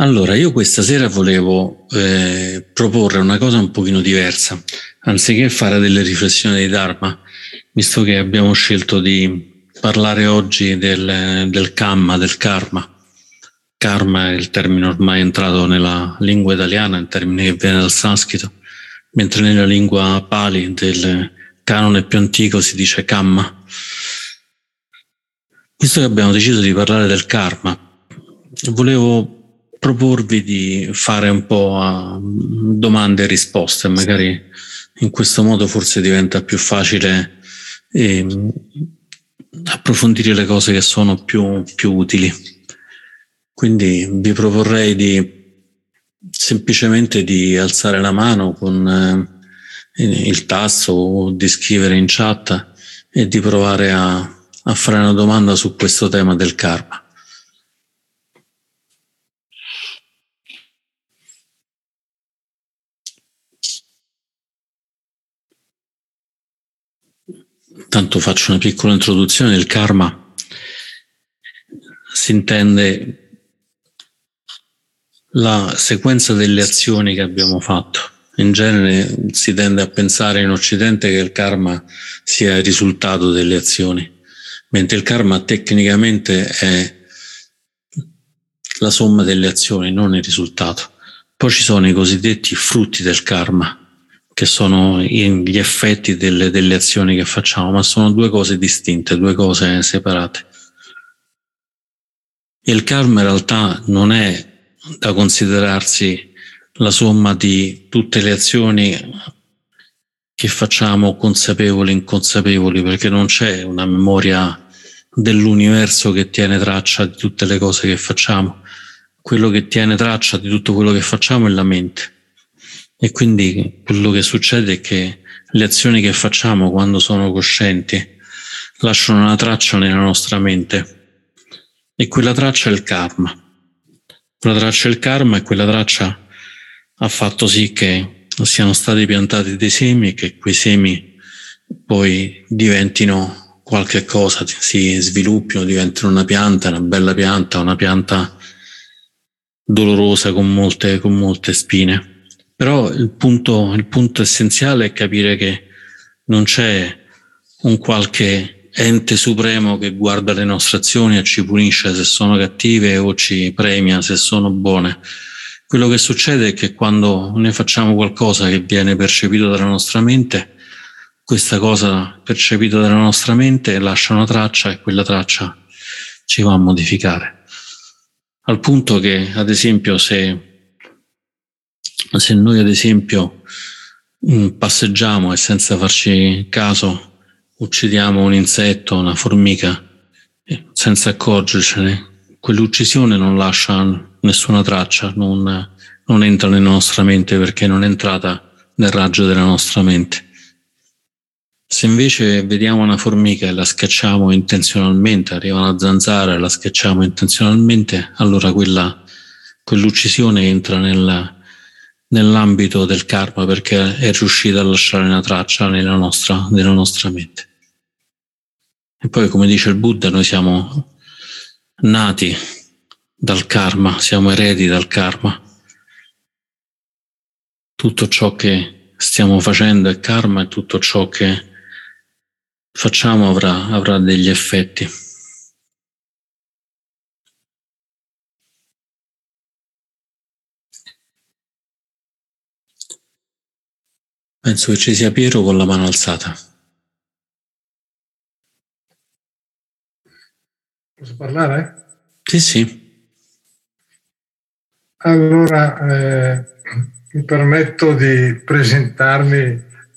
Allora, io questa sera volevo eh, proporre una cosa un pochino diversa. Anziché fare delle riflessioni di Dharma, visto che abbiamo scelto di parlare oggi del, del Kamma, del karma. Karma è il termine ormai entrato nella lingua italiana, il termine che viene dal sanscrito, mentre nella lingua pali del canone più antico si dice Kamma. Visto che abbiamo deciso di parlare del karma, volevo proporvi di fare un po' a domande e risposte, magari in questo modo forse diventa più facile eh, approfondire le cose che sono più, più utili. Quindi vi proporrei di semplicemente di alzare la mano con eh, il tasto o di scrivere in chat e di provare a, a fare una domanda su questo tema del karma. Tanto faccio una piccola introduzione. Il karma si intende la sequenza delle azioni che abbiamo fatto. In genere si tende a pensare in Occidente che il karma sia il risultato delle azioni, mentre il karma tecnicamente è la somma delle azioni, non il risultato. Poi ci sono i cosiddetti frutti del karma, che sono gli effetti delle, delle azioni che facciamo, ma sono due cose distinte, due cose separate. Il karma in realtà non è da considerarsi la somma di tutte le azioni che facciamo consapevoli e inconsapevoli, perché non c'è una memoria dell'universo che tiene traccia di tutte le cose che facciamo. Quello che tiene traccia di tutto quello che facciamo è la mente. E quindi quello che succede è che le azioni che facciamo quando sono coscienti lasciano una traccia nella nostra mente e quella traccia è il karma. Quella traccia è il karma e quella traccia ha fatto sì che siano stati piantati dei semi e che quei semi poi diventino qualche cosa, si sviluppino, diventino una pianta, una bella pianta, una pianta dolorosa con molte, con molte spine. Però il punto, il punto essenziale è capire che non c'è un qualche ente supremo che guarda le nostre azioni e ci punisce se sono cattive o ci premia se sono buone. Quello che succede è che quando noi facciamo qualcosa che viene percepito dalla nostra mente, questa cosa percepita dalla nostra mente lascia una traccia e quella traccia ci va a modificare. Al punto che, ad esempio, se se noi ad esempio mm, passeggiamo e senza farci caso uccidiamo un insetto, una formica, eh, senza accorgercene, quell'uccisione non lascia nessuna traccia, non, non entra nella nostra mente perché non è entrata nel raggio della nostra mente. Se invece vediamo una formica e la schiacciamo intenzionalmente, arriva una zanzara e la schiacciamo intenzionalmente, allora quella, quell'uccisione entra nella, nell'ambito del karma perché è riuscita a lasciare una traccia nella nostra, nella nostra mente. E poi, come dice il Buddha, noi siamo nati dal karma, siamo eredi dal karma. Tutto ciò che stiamo facendo è karma e tutto ciò che facciamo avrà, avrà degli effetti. Penso che ci sia Piero con la mano alzata. Posso parlare? Sì, sì. Allora, eh, mi permetto di presentarmi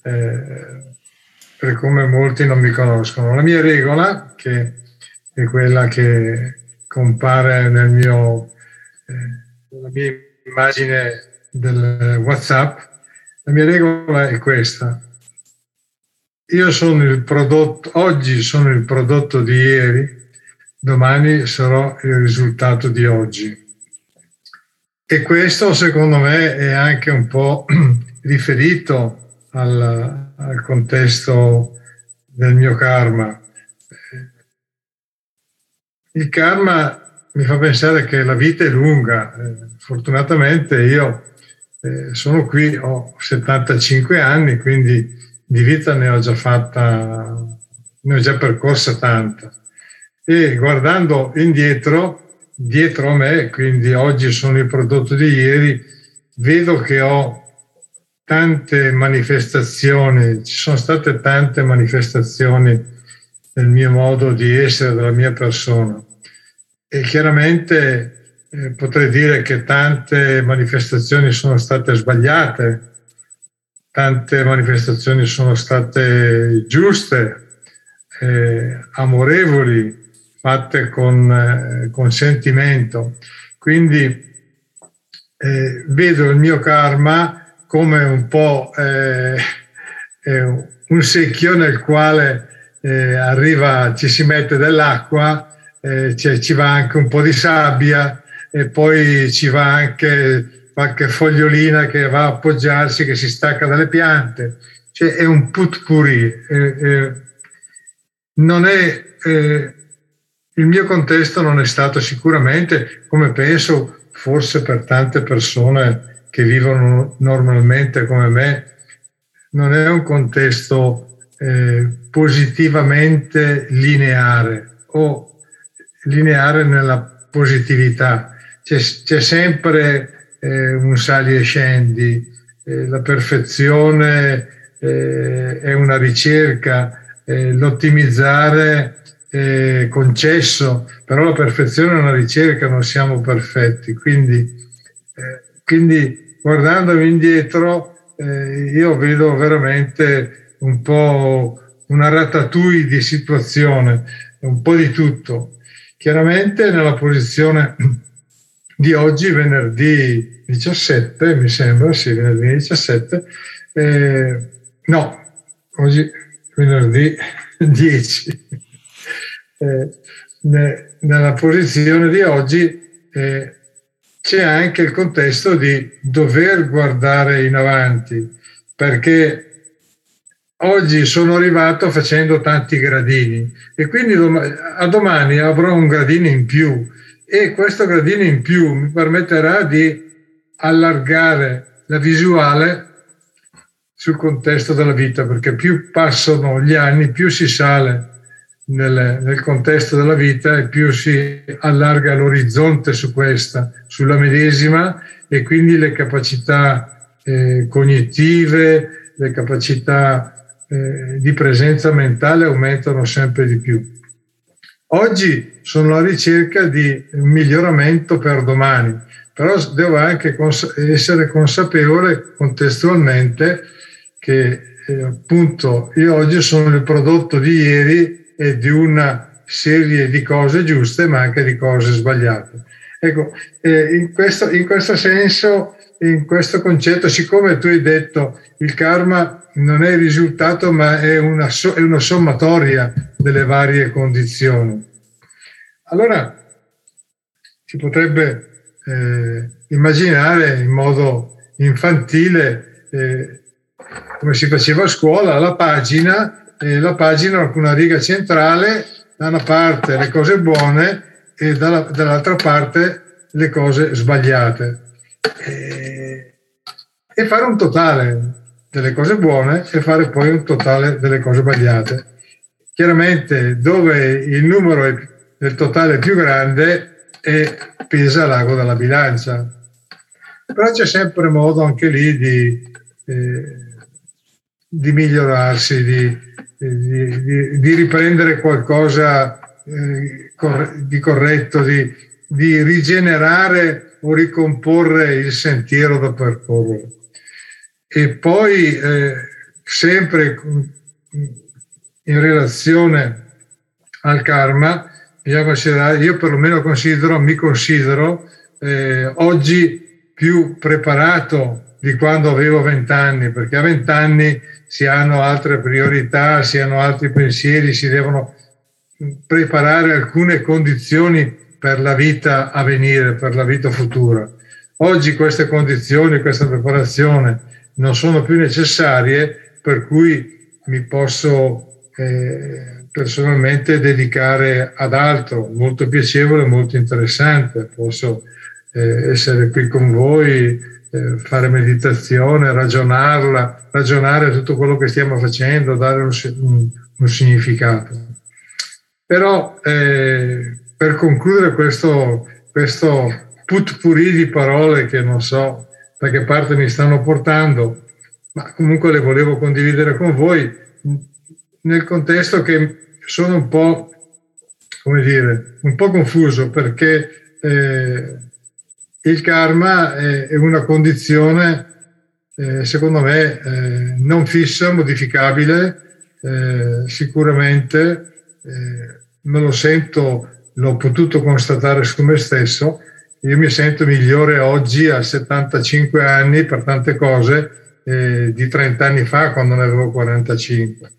eh, per come molti non mi conoscono. La mia regola, che è quella che compare nel mio, eh, nella mia immagine del WhatsApp, la mia regola è questa. Io sono il prodotto, oggi sono il prodotto di ieri, domani sarò il risultato di oggi. E questo secondo me è anche un po' riferito al, al contesto del mio karma. Il karma mi fa pensare che la vita è lunga. Eh, fortunatamente io eh, sono qui, ho 75 anni, quindi di vita ne ho già fatta, ne ho già percorsa tanta. E guardando indietro, dietro a me, quindi oggi sono il prodotto di ieri, vedo che ho tante manifestazioni, ci sono state tante manifestazioni nel mio modo di essere, della mia persona. E chiaramente eh, potrei dire che tante manifestazioni sono state sbagliate, tante manifestazioni sono state giuste, eh, amorevoli, fatte con, eh, con sentimento. Quindi eh, vedo il mio karma come un po' eh, un secchio nel quale eh, arriva, ci si mette dell'acqua, eh, ci va anche un po' di sabbia e poi ci va anche qualche fogliolina che va a appoggiarsi, che si stacca dalle piante. Cioè è un putpuri. Eh, non è, il mio contesto non è stato sicuramente, come penso forse per tante persone che vivono normalmente come me, non è un contesto eh, positivamente lineare o lineare nella positività. C'è, c'è sempre eh, un sali e scendi, eh, la perfezione eh, è una ricerca, eh, l'ottimizzare è concesso, però la perfezione è una ricerca, non siamo perfetti. Quindi, eh, quindi guardandomi indietro, io vedo veramente un po' una ratatouille di situazione, un po' di tutto. Chiaramente nella posizione di oggi, venerdì 17, mi sembra, sì, venerdì 17, eh, no, oggi venerdì 10. Eh, ne, nella posizione di oggi eh, c'è anche il contesto di dover guardare in avanti, perché oggi sono arrivato facendo tanti gradini e quindi a domani avrò un gradino in più e questo gradino in più mi permetterà di allargare la visuale sul contesto della vita, perché più passano gli anni, più si sale nel, nel contesto della vita e più si allarga l'orizzonte su questa, sulla medesima e quindi le capacità eh, cognitive, le capacità eh, di presenza mentale aumentano sempre di più. Oggi sono alla ricerca di un miglioramento per domani, però devo anche cons- essere consapevole contestualmente che eh, appunto io oggi sono il prodotto di ieri e di una serie di cose giuste ma anche di cose sbagliate. Ecco, eh, in, questo, in questo senso, in questo concetto, siccome tu hai detto il karma non è il risultato, ma è una, è una sommatoria delle varie condizioni. Allora si potrebbe eh, immaginare in modo infantile, eh, come si faceva a scuola, la pagina, eh, la pagina con una riga centrale, da una parte le cose buone e dalla, dall'altra parte le cose sbagliate. E, fare un totale, delle cose buone e fare poi un totale delle cose sbagliate. Chiaramente dove il numero del totale è più grande e pesa l'ago della bilancia. Però c'è sempre modo anche lì di, eh, di migliorarsi, di, di, di, riprendere qualcosa eh, di corretto, di rigenerare o ricomporre il sentiero da percorrere. E poi eh, sempre in relazione al karma, io perlomeno considero, mi considero eh, oggi più preparato di quando avevo vent'anni, perché a vent'anni si hanno altre priorità, si hanno altri pensieri, si devono preparare alcune condizioni per la vita a venire, per la vita futura. Oggi queste condizioni, questa preparazione non sono più necessarie, per cui mi posso eh, personalmente dedicare ad altro, molto piacevole, molto interessante. Posso eh, essere qui con voi, eh, fare meditazione, ragionarla, ragionare tutto quello che stiamo facendo, dare un, un, un significato. Però eh, per concludere questo, questo putpuri di parole che non so da che parte mi stanno portando, ma comunque le volevo condividere con voi nel contesto che sono un po', come dire, un po' confuso perché eh, il karma è, è una condizione, eh, secondo me, eh, non fissa, modificabile, eh, sicuramente eh, me lo sento, l'ho potuto constatare su me stesso, io mi sento migliore oggi a 75 anni per tante cose eh, di 30 anni fa quando ne avevo 45.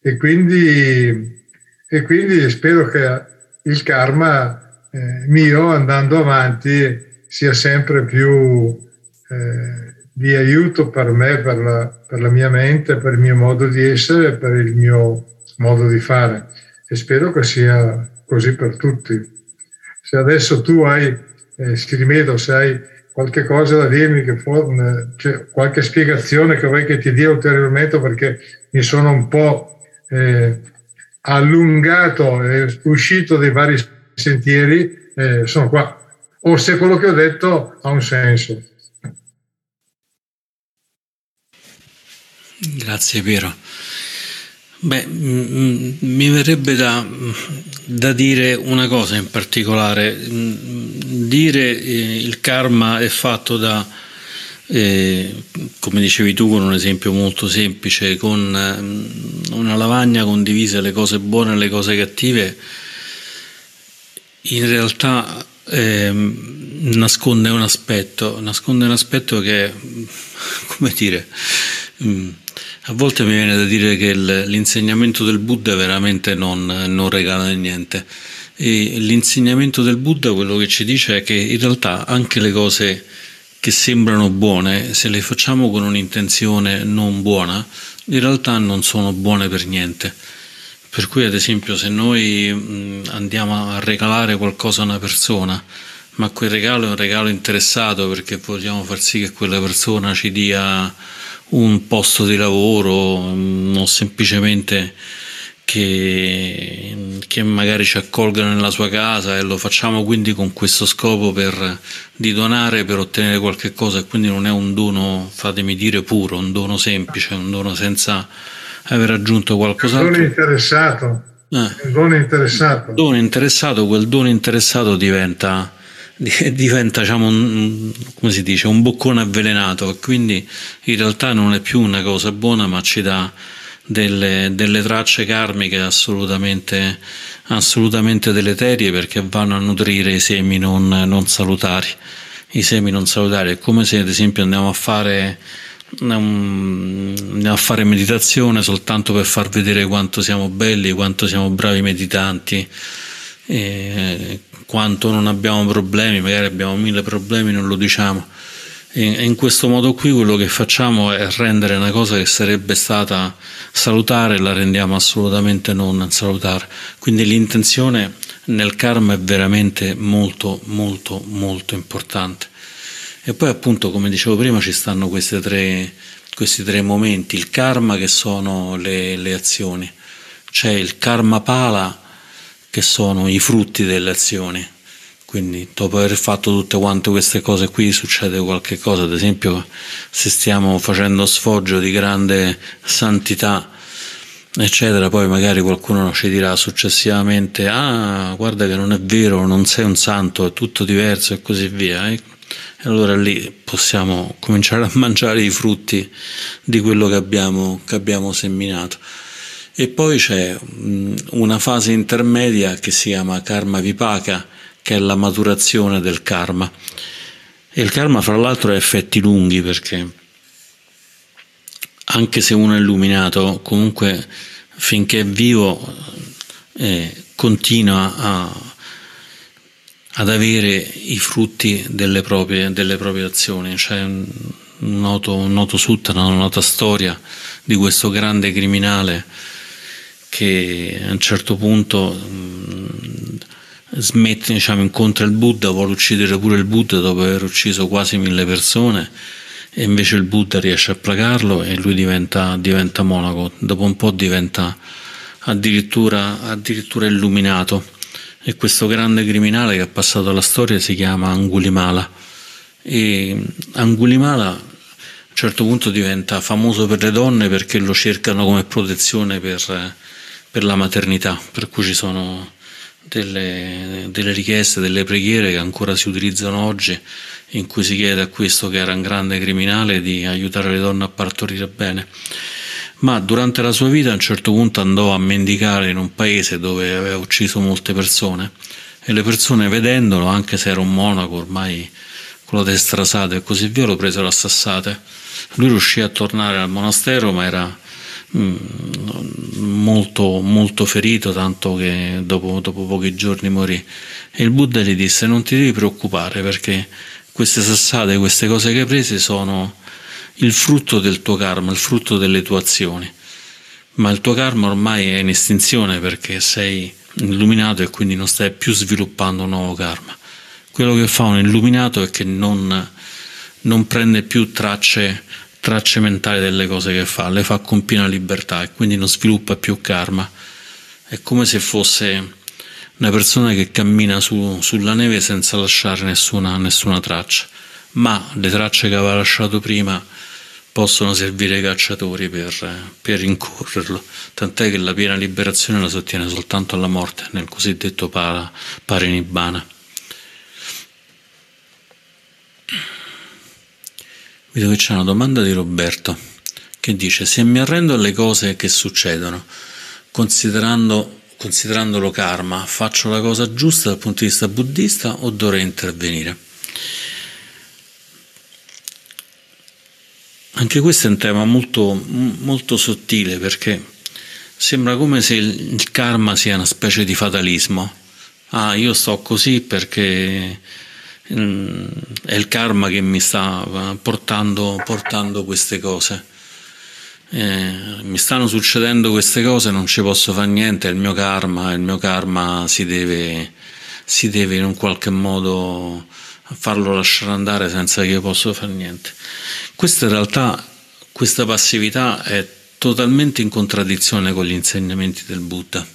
E quindi, e quindi spero che il karma eh, mio andando avanti sia sempre più eh, di aiuto per me, per la, per la mia mente, per il mio modo di essere, per il mio modo di fare. E spero che sia così per tutti. Se adesso tu hai, eh, Scrimedo, se hai qualche cosa da dirmi, che for, cioè, qualche spiegazione che vuoi che ti dia ulteriormente perché mi sono un po' eh, allungato e uscito dai vari sentieri, eh, sono qua. O se quello che ho detto ha un senso. Grazie Piero. Beh, mi verrebbe da, da, dire una cosa in particolare. Dire eh, il karma è fatto da e, come dicevi tu con un esempio molto semplice, con mm, una lavagna condivisa le cose buone e le cose cattive, in realtà eh, nasconde un aspetto, nasconde un aspetto che, come dire, mm, a volte mi viene da dire che l'insegnamento del Buddha veramente non, non regala niente. E l'insegnamento del Buddha quello che ci dice è che in realtà anche le cose che sembrano buone, se le facciamo con un'intenzione non buona, in realtà non sono buone per niente. Per cui, ad esempio, se noi andiamo a regalare qualcosa a una persona, ma quel regalo è un regalo interessato perché vogliamo far sì che quella persona ci dia un posto di lavoro, non semplicemente che, che, magari ci accolgano nella sua casa e lo facciamo quindi con questo scopo per, di donare per ottenere qualche cosa e quindi non è un dono, fatemi dire, puro, un dono semplice, un dono senza aver aggiunto qualcos'altro. Un dono interessato. Eh. Un dono interessato. Dono interessato, quel dono interessato diventa, diventa diciamo, un, dice, un boccone avvelenato. E quindi in realtà non è più una cosa buona ma ci dà delle, delle tracce karmiche assolutamente, assolutamente deleterie perché vanno a nutrire i semi non, non salutari. I semi non salutari. È come se ad esempio andiamo a fare andiamo a fare meditazione soltanto per far vedere quanto siamo belli, quanto siamo bravi meditanti, quanto non abbiamo problemi, magari abbiamo mille problemi, non lo diciamo. In questo modo qui quello che facciamo è rendere una cosa che sarebbe stata salutare, la rendiamo assolutamente non salutare. Quindi l'intenzione nel karma è veramente molto, molto, molto importante. E poi appunto, come dicevo prima, ci stanno tre, questi tre momenti. Il karma che sono le, le azioni, c'è il karma pala che sono i frutti delle azioni quindi dopo aver fatto tutte quante queste cose qui succede qualche cosa, ad esempio se stiamo facendo sfoggio di grande santità, eccetera, poi magari qualcuno ci dirà successivamente ah guarda che non è vero, non sei un santo, è tutto diverso e così via. E allora lì possiamo cominciare a mangiare i frutti di quello che abbiamo, che abbiamo seminato. E poi c'è una fase intermedia che si chiama karma vipaka, che è la maturazione del karma. E il karma, fra l'altro, ha effetti lunghi perché anche se uno è illuminato, comunque finché è vivo eh, continua a, ad avere i frutti delle proprie, delle proprie azioni. C'è un noto, un noto suttara, una nota storia di questo grande criminale che a un certo punto mh, smette, diciamo, incontra il Buddha, vuole uccidere pure il Buddha dopo aver ucciso quasi mille persone e invece il Buddha riesce a placarlo e lui diventa, diventa monaco, dopo un po' diventa addirittura, addirittura illuminato. E questo grande criminale che ha passato la storia si chiama Angulimala. E Angulimala a un certo punto diventa famoso per le donne perché lo cercano come protezione per, per la maternità, per cui ci sono delle, delle, richieste, delle preghiere che ancora si utilizzano oggi, in cui si chiede a questo che era un grande criminale di aiutare le donne a partorire bene. Ma durante la sua vita a un certo punto andò a mendicare in un paese dove aveva ucciso molte persone e le persone vedendolo, anche se era un monaco ormai con la testa rasata e così via, lo presero a sassate. Lui riuscì a tornare al monastero ma era molto, molto ferito, tanto che dopo, dopo pochi giorni morì. E il Buddha gli disse: Non ti devi preoccupare perché queste sassate, queste cose che hai prese sono il frutto del tuo karma, il frutto delle tue azioni. Ma il tuo karma ormai è in estinzione perché sei illuminato e quindi non stai più sviluppando un nuovo karma. Quello che fa un illuminato è che non, non prende più tracce tracce mentali delle cose che fa, le fa con piena libertà e quindi non sviluppa più karma. È come se fosse una persona che cammina su, sulla neve senza lasciare nessuna, nessuna traccia, ma le tracce che aveva lasciato prima possono servire ai cacciatori per, per rincorrerlo, tant'è che la piena liberazione la si ottiene soltanto alla morte, nel cosiddetto para, parinibbana. Vedo che c'è una domanda di Roberto che dice se mi arrendo alle cose che succedono, considerando, considerandolo karma, faccio la cosa giusta dal punto di vista buddista o dovrei intervenire? Anche questo è un tema molto, molto sottile perché sembra come se il karma sia una specie di fatalismo. Ah, io sto così perché è il karma che mi sta portando, portando queste cose. Eh, mi stanno succedendo queste cose, non ci posso fare niente, è il mio karma, il mio karma si deve, si deve in un qualche modo farlo lasciare andare senza che io possa fare niente. Questa in realtà, questa passività è totalmente in contraddizione con gli insegnamenti del Buddha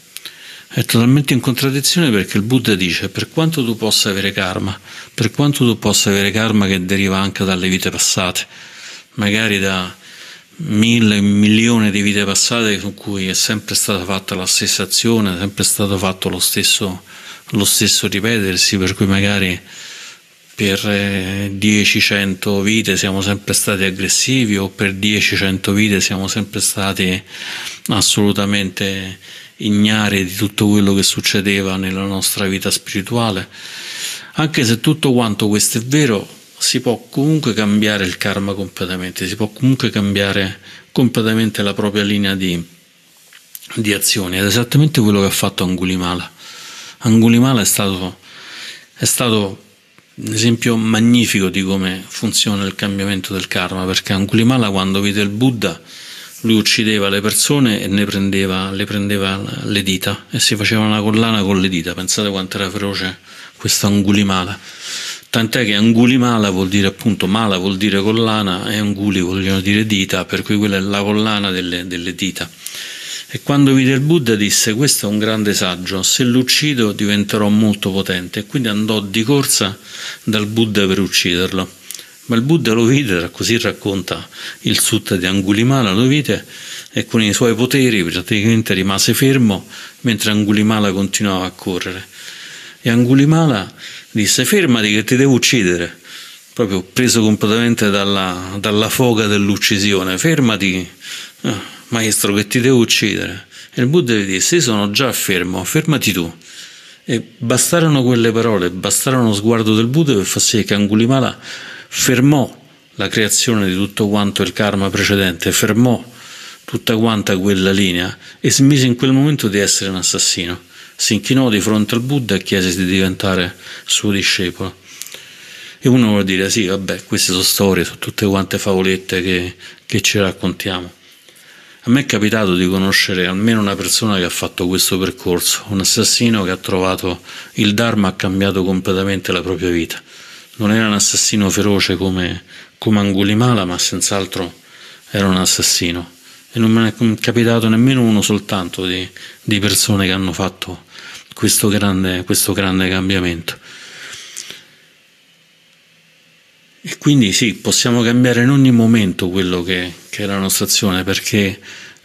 è totalmente in contraddizione perché il Buddha dice per quanto tu possa avere karma, per quanto tu possa avere karma che deriva anche dalle vite passate, magari da mille, milioni di vite passate su cui è sempre stata fatta la stessa azione, è sempre stato fatto lo stesso, lo stesso ripetersi, per cui magari per 10-100 eh, vite siamo sempre stati aggressivi o per 10-100 vite siamo sempre stati assolutamente ignare di tutto quello che succedeva nella nostra vita spirituale. Anche se tutto quanto questo è vero, si può comunque cambiare il karma completamente, si può comunque cambiare completamente la propria linea di, di azione. Ed è esattamente quello che ha fatto Angulimala. Angulimala è stato, è stato un esempio magnifico di come funziona il cambiamento del karma, perché Angulimala quando vide il Buddha lui uccideva le persone e ne prendeva, le prendeva le dita e si faceva una collana con le dita. Pensate quanto era feroce questo angulimala. Tant'è che angulimala vuol dire appunto mala, vuol dire collana e anguli vogliono dire dita, per cui quella è la collana delle, delle dita. E quando vide il Buddha disse questo è un grande saggio, se lo uccido diventerò molto potente e quindi andò di corsa dal Buddha per ucciderlo ma il Buddha lo vide, così racconta il Sutta di Angulimala, lo vide e con i suoi poteri praticamente rimase fermo mentre Angulimala continuava a correre. E Angulimala disse fermati che ti devo uccidere, proprio preso completamente dalla, dalla foga dell'uccisione, fermati oh, maestro che ti devo uccidere. E il Buddha gli disse io sono già fermo, fermati tu. E bastarono quelle parole, bastarono lo sguardo del Buddha per far sì che Angulimala fermò la creazione di tutto quanto il karma precedente, fermò tutta quanta quella linea e smise in quel momento di essere un assassino. Si inchinò di fronte al Buddha e chiese di diventare suo discepolo. E uno vuol dire, sì, vabbè, queste sono storie, sono tutte quante favolette che, che ci raccontiamo. A me è capitato di conoscere almeno una persona che ha fatto questo percorso, un assassino che ha trovato il Dharma, ha cambiato completamente la propria vita. Non era un assassino feroce come, come Angulimala, ma senz'altro era un assassino. E non me ne è capitato nemmeno uno soltanto di, di persone che hanno fatto questo grande, questo grande cambiamento. E quindi sì, possiamo cambiare in ogni momento quello che, che, è la nostra azione, perché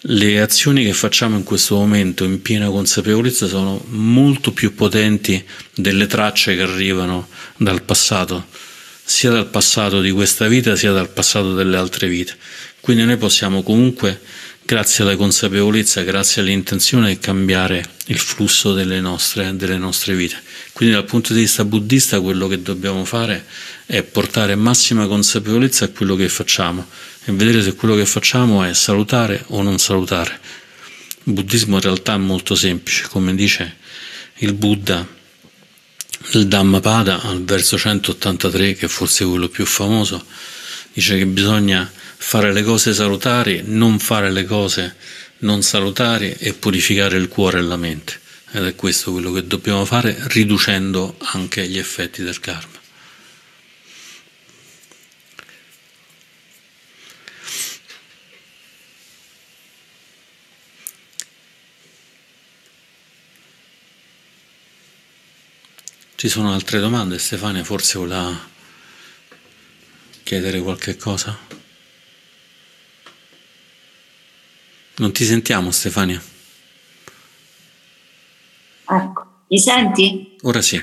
le azioni che facciamo in questo momento in piena consapevolezza sono molto più potenti delle tracce che arrivano dal passato, sia dal passato di questa vita sia dal passato delle altre vite. Quindi noi possiamo comunque, grazie alla consapevolezza, grazie all'intenzione, cambiare il flusso delle nostre, delle nostre vite. Quindi dal punto di vista buddista quello che dobbiamo fare è portare massima consapevolezza a quello che facciamo e vedere se quello che facciamo è salutare o non salutare. Il buddismo in realtà è molto semplice, come dice il Buddha il Dhammapada al verso 183, che è forse quello più famoso, dice che bisogna fare le cose salutari, non fare le cose non salutari e purificare il cuore e la mente. Ed è questo quello che dobbiamo fare riducendo anche gli effetti del karma. Ci sono altre domande? Stefania forse voleva chiedere qualche cosa? Non ti sentiamo Stefania? Ecco, mi senti? Ora sì.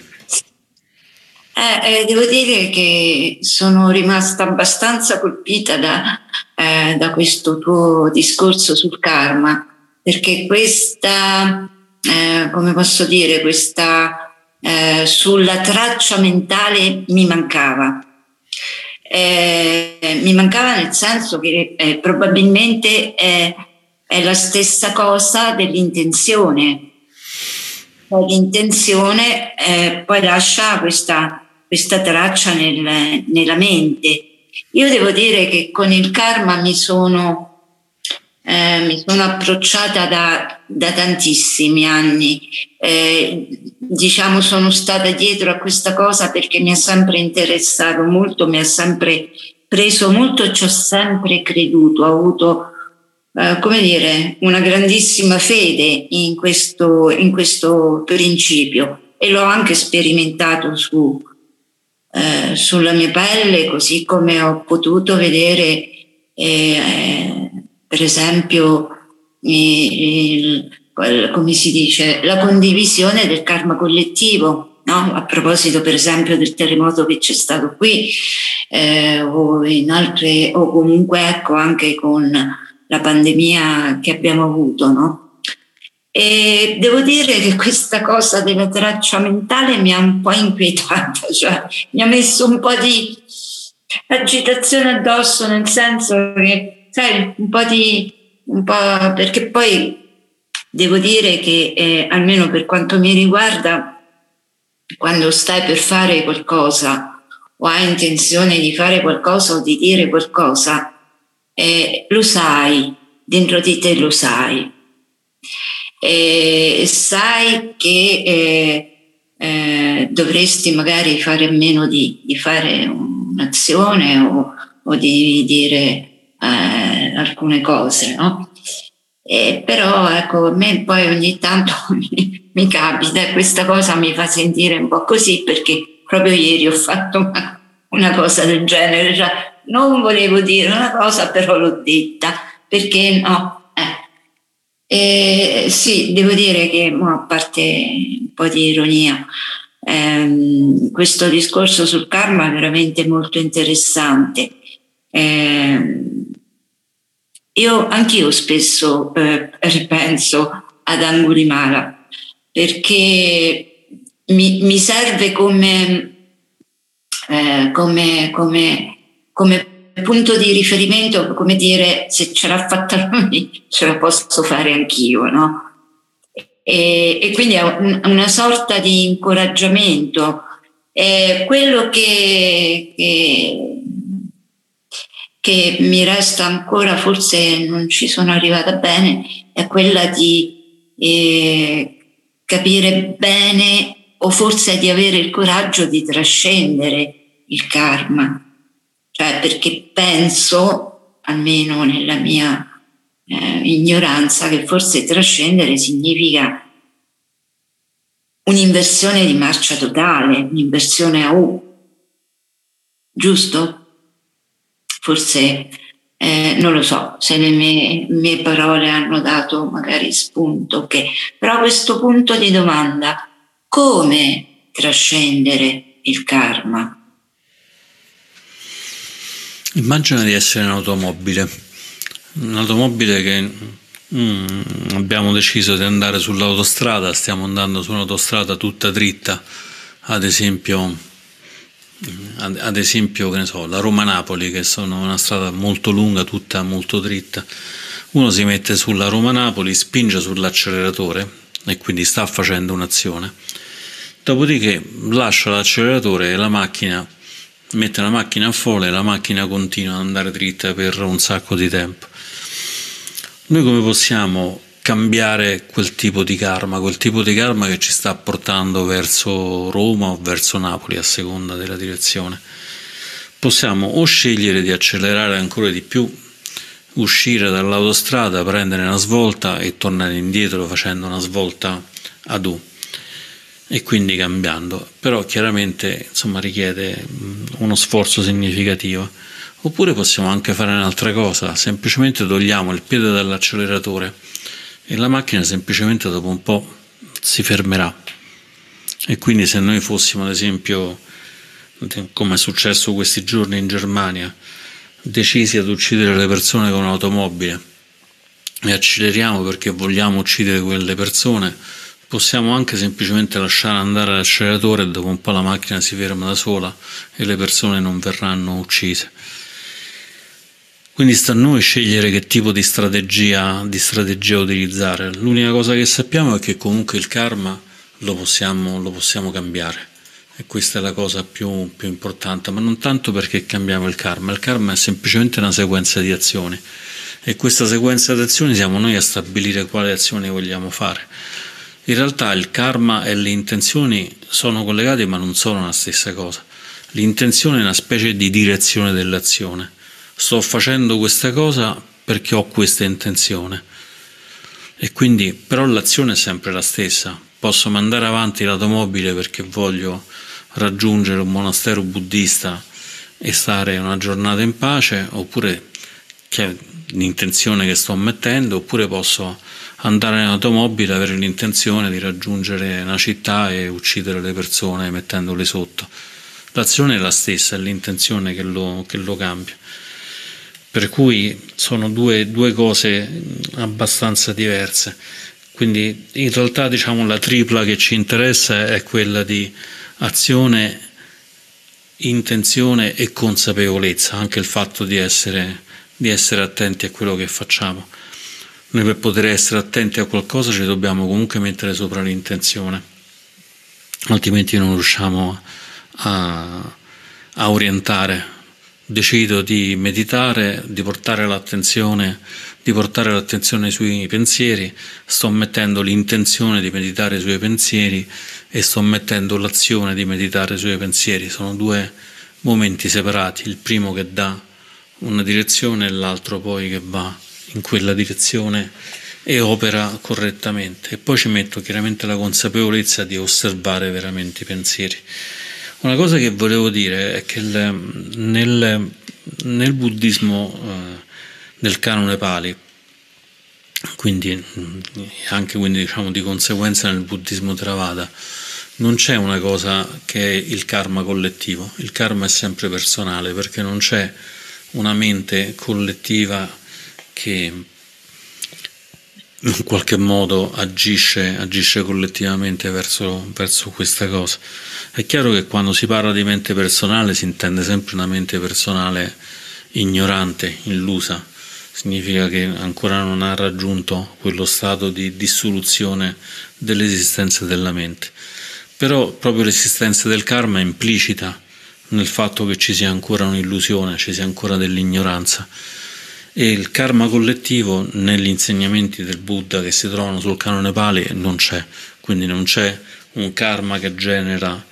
Eh, eh, devo dire che sono rimasta abbastanza colpita da, eh, da, questo tuo discorso sul karma, perché questa, eh, come posso dire, questa eh, sulla traccia mentale mi mancava. Eh, mi mancava nel senso che probabilmente è la stessa cosa dell'intenzione l'intenzione eh, poi lascia questa, questa traccia nel, nella mente. Io devo dire che con il karma mi sono, eh, mi sono approcciata da, da, tantissimi anni. Eh, diciamo sono stata dietro a questa cosa perché mi ha sempre interessato molto, mi ha sempre preso molto, ci ho sempre creduto, ho avuto eh, come dire, una grandissima fede in questo, in questo principio e l'ho anche sperimentato su, eh, sulla mia pelle, così come ho potuto vedere, eh, per esempio, il, come si dice, la condivisione del karma collettivo. No? A proposito, per esempio, del terremoto che c'è stato qui, eh, o in altre, o comunque ecco anche con la pandemia che abbiamo avuto, no? E devo dire che questa cosa della traccia mentale mi ha un po' inquietata, cioè mi ha messo un po' di agitazione addosso, nel senso che, sai, un po' di, un po' perché poi devo dire che, eh, almeno per quanto mi riguarda, quando stai per fare qualcosa o hai intenzione di fare qualcosa o di dire qualcosa, eh, lo sai, dentro di te lo sai. E sai che eh, eh, dovresti magari fare meno di, di fare un'azione o, o di dire eh, alcune cose, no? Eh, però ecco, a me poi ogni tanto mi, mi capita e questa cosa mi fa sentire un po' così perché proprio ieri ho fatto una, una cosa del genere, cioè non volevo dire una cosa, però l'ho detta, perché no? Eh. Eh, sì, devo dire che, a parte un po' di ironia, ehm, questo discorso sul karma è veramente molto interessante. Eh, io anch'io spesso eh, ripenso ad Angulimala perché mi, mi serve come, eh, come, come come punto di riferimento, come dire, se ce l'ha fatta lui, ce la posso fare anch'io, no? E, e quindi è un, una sorta di incoraggiamento. È quello che, che che mi resta ancora, forse non ci sono arrivata bene, è quella di eh, capire bene o forse di avere il coraggio di trascendere il karma. Cioè perché penso, almeno nella mia eh, ignoranza, che forse trascendere significa un'inversione di marcia totale, un'inversione a U. Giusto? Forse eh, non lo so se le mie, mie, parole hanno dato magari spunto, che, però questo punto di domanda, come trascendere il karma? Immagina di essere un'automobile, un'automobile che mm, abbiamo deciso di andare sull'autostrada, stiamo andando su un'autostrada tutta dritta, ad esempio, ad, esempio che ne so, la Roma-Napoli, che sono una strada molto lunga, tutta molto dritta. Uno si mette sulla Roma-Napoli, spinge sull'acceleratore e quindi sta facendo un'azione. Dopodiché lascia l'acceleratore e la macchina mette la macchina a folle e la macchina continua ad andare dritta per un sacco di tempo. Noi come possiamo cambiare quel tipo di karma, quel tipo di karma che ci sta portando verso Roma o verso Napoli a seconda della direzione? Possiamo o scegliere di accelerare ancora di più, uscire dall'autostrada, prendere una svolta e tornare indietro facendo una svolta ad U e quindi cambiando, però chiaramente insomma, richiede uno sforzo significativo. Oppure possiamo anche fare un'altra cosa, semplicemente togliamo il piede dall'acceleratore e la macchina semplicemente dopo un po' si fermerà. E quindi se noi fossimo ad esempio, come è successo questi giorni in Germania, decisi ad uccidere le persone con un'automobile e acceleriamo perché vogliamo uccidere quelle persone, possiamo anche semplicemente lasciare andare l'acceleratore e dopo un po' la macchina si ferma da sola e le persone non verranno uccise. Quindi sta a noi scegliere che tipo di strategia, di strategia utilizzare. L'unica cosa che sappiamo è che comunque il karma lo possiamo, lo possiamo cambiare. E questa è la cosa più, più, importante, ma non tanto perché cambiamo il karma, il karma è semplicemente una sequenza di azioni e questa sequenza di azioni siamo noi a stabilire quale azione vogliamo fare. In realtà il karma e le intenzioni sono collegati ma non sono la stessa cosa. L'intenzione è una specie di direzione dell'azione. Sto facendo questa cosa perché ho questa intenzione. E quindi, però l'azione è sempre la stessa. Posso mandare avanti l'automobile perché voglio raggiungere un monastero buddista e stare una giornata in pace, oppure che è l'intenzione che sto mettendo, oppure posso andare in automobile, avere l'intenzione di raggiungere una città e uccidere le persone mettendole sotto. L'azione è la stessa, è l'intenzione che lo, che lo cambia. Per cui sono due, due, cose abbastanza diverse. Quindi in realtà diciamo la tripla che ci interessa è quella di azione, intenzione e consapevolezza, anche il fatto di essere, di essere attenti a quello che facciamo. Noi per poter essere attenti a qualcosa ci dobbiamo comunque mettere sopra l'intenzione, altrimenti non riusciamo a, a orientare. Decido di meditare, di portare l'attenzione, di portare l'attenzione sui pensieri, sto mettendo l'intenzione di meditare sui pensieri e sto mettendo l'azione di meditare sui pensieri. Sono due momenti separati, il primo che dà una direzione e l'altro poi che va in quella direzione e opera correttamente. E poi ci metto chiaramente la consapevolezza di osservare veramente i pensieri. Una cosa che volevo dire è che nel, nel buddismo, eh, canone Pali, quindi anche quindi, diciamo, di conseguenza nel buddismo Theravada, non c'è una cosa che è il karma collettivo, il karma è sempre personale perché non c'è una mente collettiva che in qualche modo agisce, agisce collettivamente verso, verso, questa cosa. È chiaro che quando si parla di mente personale si intende sempre una mente personale ignorante, illusa, significa che ancora non ha raggiunto quello stato di dissoluzione dell'esistenza della mente. Però proprio l'esistenza del karma è implicita nel fatto che ci sia ancora un'illusione, ci sia ancora dell'ignoranza. E il karma collettivo negli insegnamenti del Buddha che si trovano sul canone Pali non c'è, quindi non c'è un karma che genera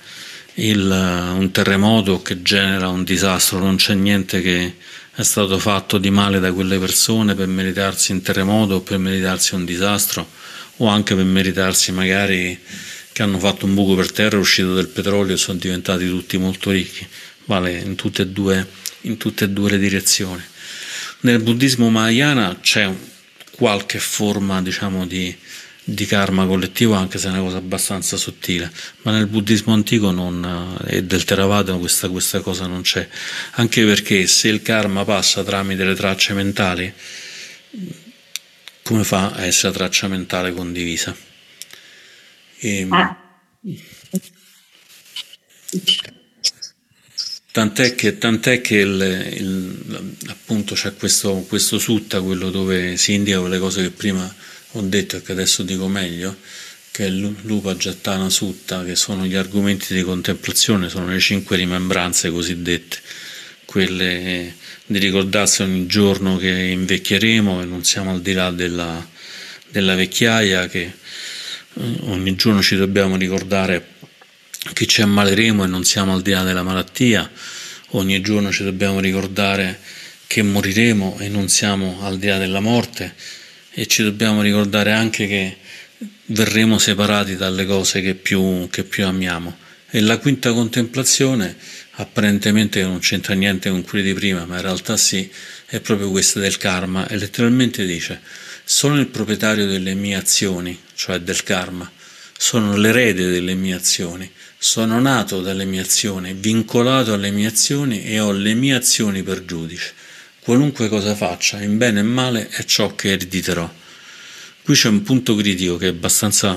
il, un terremoto, che genera un disastro, non c'è niente che è stato fatto di male da quelle persone per meritarsi un terremoto o per meritarsi un disastro o anche per meritarsi magari che hanno fatto un buco per terra, è uscito del petrolio e sono diventati tutti molto ricchi, vale in tutte e due, in tutte e due le direzioni. Nel buddismo Mahayana c'è qualche forma diciamo, di, di, karma collettivo, anche se è una cosa abbastanza sottile, ma nel buddismo antico non, e del Theravada questa, questa cosa non c'è, anche perché se il karma passa tramite le tracce mentali, come fa a essere traccia mentale condivisa? E, ehm, ah. Tant'è che, tant'è che il, il, appunto c'è questo, questo sutta, quello dove si indicano le cose che prima ho detto e che adesso dico meglio, che è l'Upa Jattana Sutta, che sono gli argomenti di contemplazione, sono le cinque rimembranze cosiddette, quelle di ricordarsi ogni giorno che invecchieremo e non siamo al di là della, della vecchiaia, che ogni giorno ci dobbiamo ricordare che ci ammaleremo e non siamo al di là della malattia, ogni giorno ci dobbiamo ricordare che moriremo e non siamo al di là della morte. E ci dobbiamo ricordare anche che verremo separati dalle cose che più, che più amiamo. E la quinta contemplazione, apparentemente non c'entra niente con quelli di prima, ma in realtà sì, è proprio questa del karma. E letteralmente dice sono il proprietario delle mie azioni, cioè del karma, sono l'erede delle mie azioni, sono nato dalle mie azioni, vincolato alle mie azioni e ho le mie azioni per giudice. Qualunque cosa faccia, in bene e male, è ciò che erediterò. Qui c'è un punto critico che è abbastanza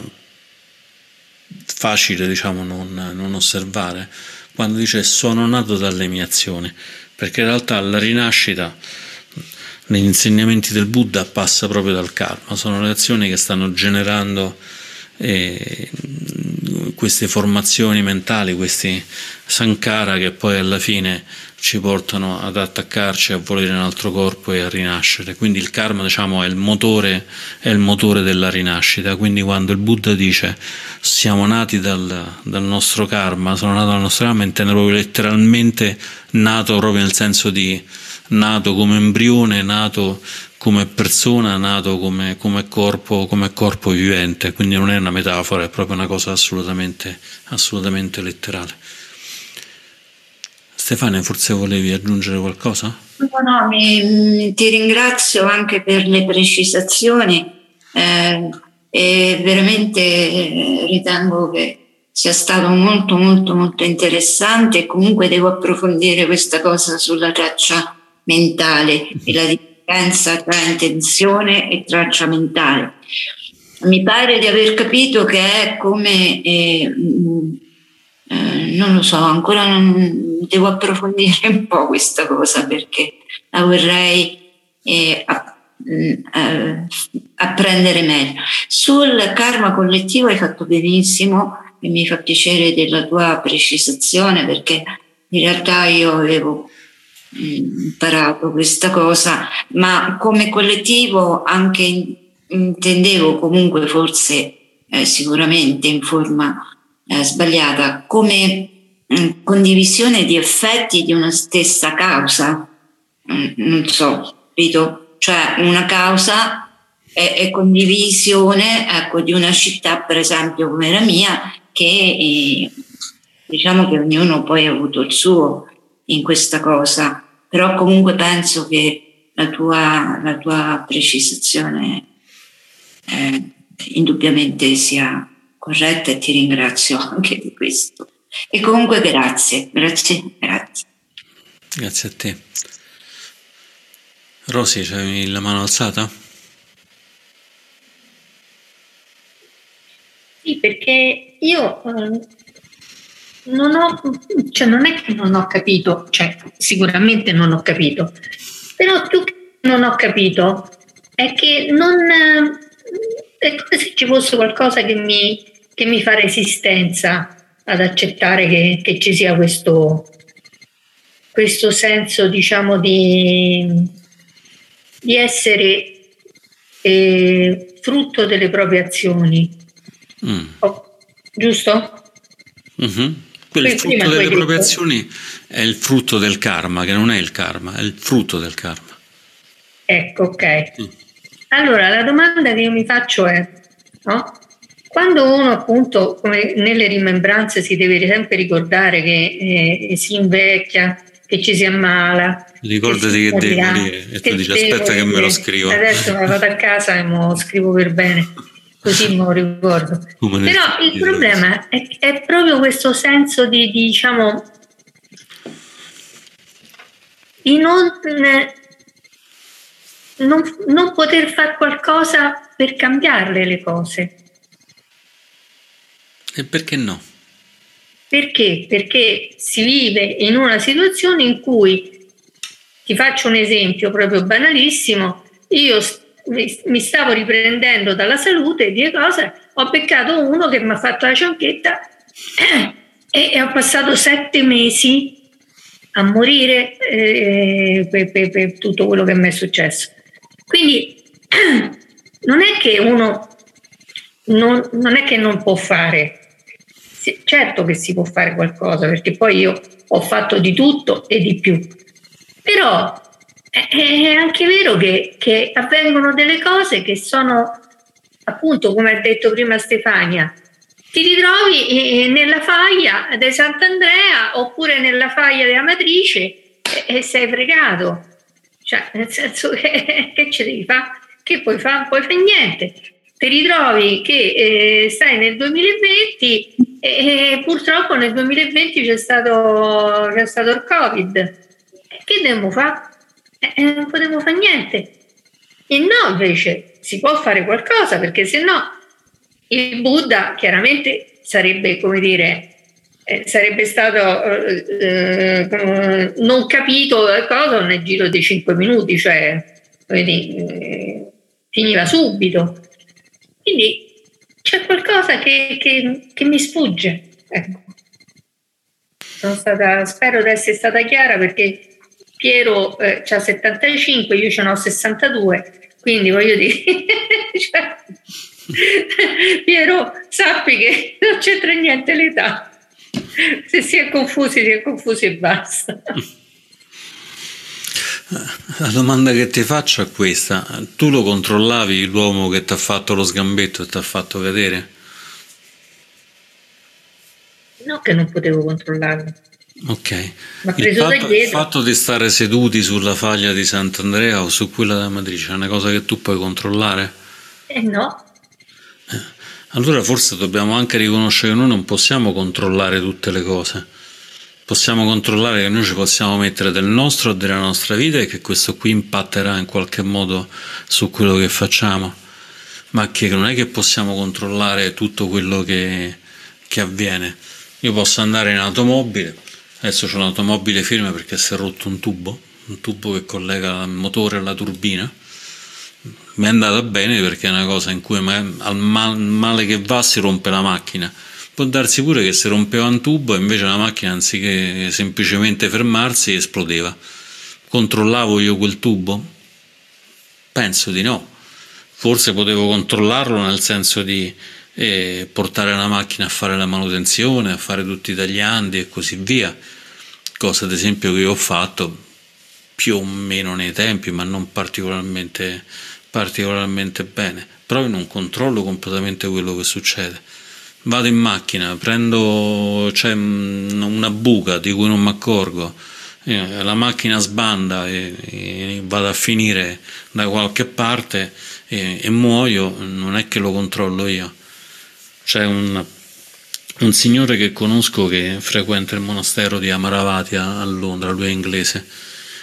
facile, diciamo, non, non osservare, quando dice sono nato dalle mie azioni, perché in realtà la rinascita negli insegnamenti del Buddha passa proprio dal karma, sono le azioni che stanno generando eh, queste formazioni mentali, questi sankara che poi alla fine ci portano ad attaccarci, a volere un altro corpo e a rinascere. Quindi il karma diciamo, è, il motore, è il motore della rinascita. Quindi quando il Buddha dice siamo nati dal, dal nostro karma, sono nato dal nostro karma, intende proprio letteralmente nato proprio nel senso di nato come embrione, nato come persona, nato come, come, corpo, come corpo vivente, quindi non è una metafora, è proprio una cosa assolutamente, assolutamente letterale. Stefania, forse volevi aggiungere qualcosa? No, no, mi, ti ringrazio anche per le precisazioni eh, e veramente eh, ritengo che sia stato molto molto molto interessante comunque devo approfondire questa cosa sulla traccia mentale e la differenza tra intenzione e traccia mentale. Mi pare di aver capito che è come, eh, mm, eh, non lo so, ancora non, devo approfondire un po' questa cosa perché la vorrei eh, mm, eh, apprendere meglio. Sul karma collettivo hai fatto benissimo e mi fa piacere della tua precisazione perché in realtà io avevo imparato questa cosa, ma come collettivo anche intendevo comunque forse eh, sicuramente in forma eh, sbagliata come mm, condivisione di effetti di una stessa causa. Mm, non so, capito? Cioè una causa è, condivisione ecco, di una città, per esempio come la mia, che eh, diciamo che ognuno poi ha avuto il suo in questa cosa però comunque penso che la tua, la tua precisazione eh, indubbiamente sia corretta e ti ringrazio anche di questo. E comunque grazie, grazie, grazie. Grazie a te. Rosy, c'hai la mano alzata? Sì, perché io eh, non ho, cioè non è che non ho capito, cioè sicuramente non ho capito, però più che non ho capito è che non è come se ci fosse qualcosa che mi, che mi fa resistenza ad accettare che, che ci sia questo, questo senso, diciamo, di, di essere eh, frutto delle proprie azioni. Mm. Oh, giusto? Mm-hmm. Il frutto delle proprie azioni è il frutto del karma, che non è il karma, è il frutto del karma. Ecco, ok. Mm. Allora, la domanda che io mi faccio è, no? quando uno appunto, come nelle rimembranze, si deve sempre ricordare che eh, si invecchia, che ci si ammala. Ricordati che, che devi morire e tu dici aspetta che me lo scrivo. Adesso vado a casa e mo scrivo per bene così lo ricordo. Però il problema è, è, proprio questo senso di, di diciamo, di non, non, non poter fare qualcosa per cambiarle le cose. E perché no? Perché? Perché si vive in una situazione in cui, ti faccio un esempio proprio banalissimo, io mi stavo riprendendo dalla salute di cose, ho beccato uno che mi ha fatto la cianchetta e, e ho passato sette mesi a morire eh, per, per, per tutto quello che mi è successo. Quindi non è che uno non, non, è che non può fare, certo che si può fare qualcosa, perché poi io ho fatto di tutto e di più, però è anche vero che, che avvengono delle cose che sono, appunto, come ha detto prima Stefania, ti ritrovi nella faglia di Sant'Andrea oppure nella faglia della matrice e, sei fregato. Cioè, nel senso che, che ci devi fare? Che puoi fare? Puoi fare niente. Ti ritrovi che eh, stai nel 2020 e, e, purtroppo nel 2020 c'è stato, c'è stato il Covid. Che dobbiamo fare? Eh, non potevo fare niente. E no, invece si può fare qualcosa perché se no il Buddha chiaramente sarebbe, come dire, eh, sarebbe stato eh, eh non capito cosa nel giro di cinque minuti, cioè quindi, eh, finiva subito. Quindi c'è qualcosa che, che, che mi sfugge. Ecco. Stata, spero di essere stata chiara perché Piero eh, ha 75, io ce n'ho 62, quindi voglio dire, cioè, Piero sappi che non c'entra niente l'età. Se si è confusi, si è confusi e basta. La domanda che ti faccio è questa: tu lo controllavi l'uomo che ti ha fatto lo sgambetto e ti ha fatto cadere? No, che non potevo controllarlo. Ok. Il fatto, il fatto, di stare seduti sulla faglia di Sant'Andrea o su quella della matrice è una cosa che tu puoi controllare? Eh no. Eh. Allora forse dobbiamo anche riconoscere che noi non possiamo controllare tutte le cose. Possiamo controllare che noi ci possiamo mettere del nostro e della nostra vita e che questo qui impatterà in qualche modo su quello che facciamo, ma che non è che possiamo controllare tutto quello che, che avviene. Io posso andare in automobile, Adesso c'è un'automobile ferma perché si è rotto un tubo, un tubo che collega il motore alla turbina. Mi è andata bene perché è una cosa in cui al male che va si rompe la macchina. Può darsi pure che si rompeva un tubo e invece la macchina anziché semplicemente fermarsi esplodeva. Controllavo io quel tubo? Penso di no. Forse potevo controllarlo nel senso di eh, portare la macchina a fare la manutenzione, a fare tutti i tagliandi e così via cosa ad esempio che ho fatto più o meno nei tempi, ma non particolarmente, particolarmente bene. Però non controllo completamente quello che succede. Vado in macchina, prendo c'è una buca di cui non mi accorgo, eh, la macchina sbanda e, e, vado a finire da qualche parte e, e muoio, non è che lo controllo io. C'è un un signore che conosco che frequenta il monastero di Amaravati a Londra, lui è inglese,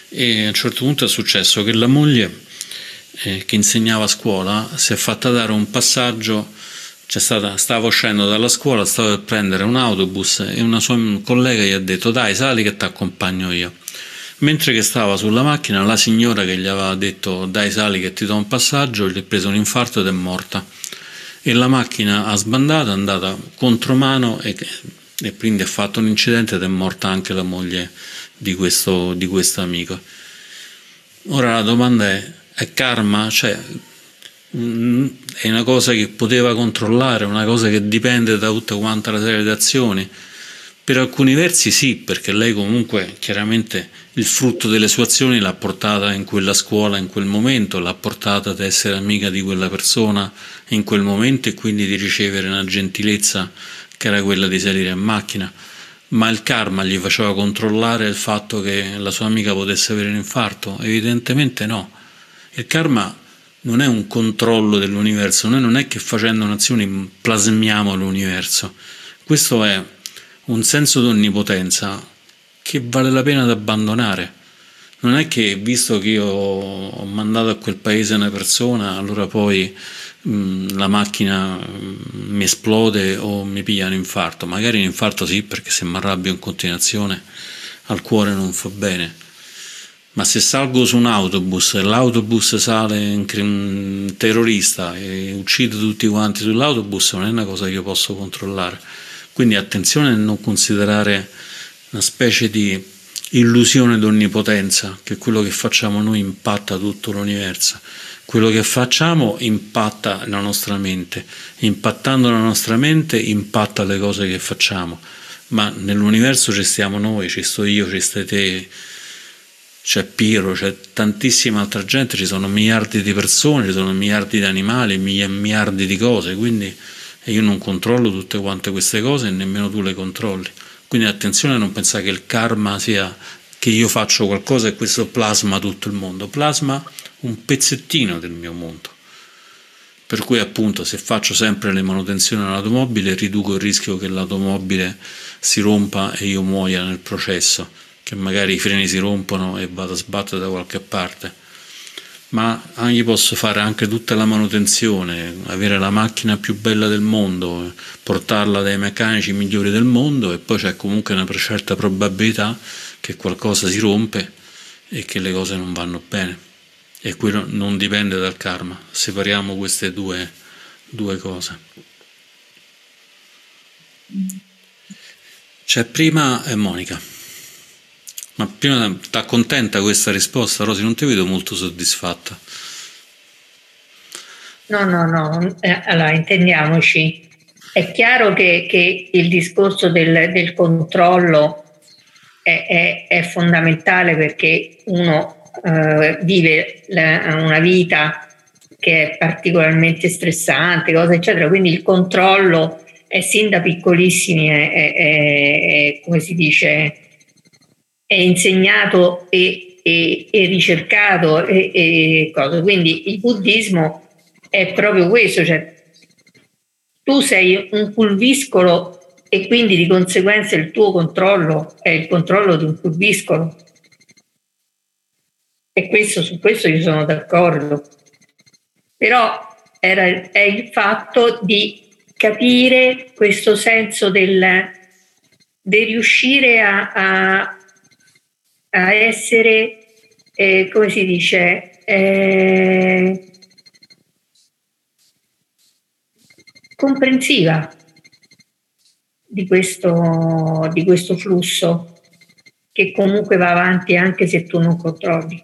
e a un certo punto è successo che la moglie eh, che insegnava a scuola si è fatta dare un passaggio, stata, stava uscendo dalla scuola, stava per prendere un autobus e una sua collega gli ha detto dai sali che ti accompagno io. Mentre che stava sulla macchina la signora che gli aveva detto dai sali che ti do un passaggio gli ha preso un infarto ed è morta e la macchina ha sbandato, è andata contro mano e, e quindi ha fatto un incidente ed è morta anche la moglie di questo, di questo amico. Ora la domanda è, è karma? Cioè, mm, è una cosa che poteva controllare, una cosa che dipende da tutta quanta la serie di azioni? Per alcuni versi sì, perché lei comunque chiaramente il frutto delle sue azioni l'ha portata in quella scuola in quel momento, l'ha portata ad essere amica di quella persona in quel momento e quindi di ricevere una gentilezza che era quella di salire in macchina. Ma il karma gli faceva controllare il fatto che la sua amica potesse avere un infarto? Evidentemente no. Il karma non è un controllo dell'universo, noi non è che facendo un'azione plasmiamo l'universo. Questo è un senso di onnipotenza che vale la pena di abbandonare. Non è che visto che io ho mandato a quel paese una persona, allora poi mh, la macchina mi esplode o mi piglia un infarto. Magari un infarto sì, perché se mi arrabbio in continuazione al cuore non fa bene. Ma se salgo su un autobus e l'autobus sale un terrorista e uccide tutti quanti sull'autobus, non è una cosa che io posso controllare. Quindi attenzione a non considerare una specie di illusione d'onnipotenza, che quello che facciamo noi impatta tutto l'universo. Quello che facciamo impatta la nostra mente, impattando la nostra mente impatta le cose che facciamo, ma nell'universo ci stiamo noi, ci sto io, ci stai te, c'è Piero, c'è tantissima altra gente, ci sono miliardi di persone, ci sono miliardi di animali, miliardi di cose, quindi io non controllo tutte quante queste cose e nemmeno tu le controlli. Quindi attenzione a non pensare che il karma sia che io faccio qualcosa e questo plasma tutto il mondo, plasma un pezzettino del mio mondo. Per cui appunto se faccio sempre le manutenzioni all'automobile riduco il rischio che l'automobile si rompa e io muoia nel processo, che magari i freni si rompono e vado a sbattere da qualche parte ma gli posso fare anche tutta la manutenzione, avere la macchina più bella del mondo, portarla dai meccanici migliori del mondo e poi c'è comunque una certa probabilità che qualcosa si rompe e che le cose non vanno bene. E quello non dipende dal karma. Separiamo queste due, due cose. C'è prima eh, Monica. Ma prima ti accontenta questa risposta, Rosy? Non ti vedo molto soddisfatta. No, no, no. Eh, allora, intendiamoci. È chiaro che, che il discorso del, del controllo è, è, è, fondamentale perché uno eh, vive la, una vita che è particolarmente stressante, cose eccetera, quindi il controllo è sin da piccolissimi, è, è come si dice, è insegnato e, e, e ricercato e. Quindi il buddismo è proprio questo, cioè tu sei un pulviscolo e quindi di conseguenza il tuo controllo è il controllo di un pulviscolo. E questo, su questo io sono d'accordo. Però era, è il fatto di capire questo senso del, di riuscire a, a, a essere, eh, come si dice, eh, comprensiva di questo, di questo flusso che comunque va avanti anche se tu non controlli.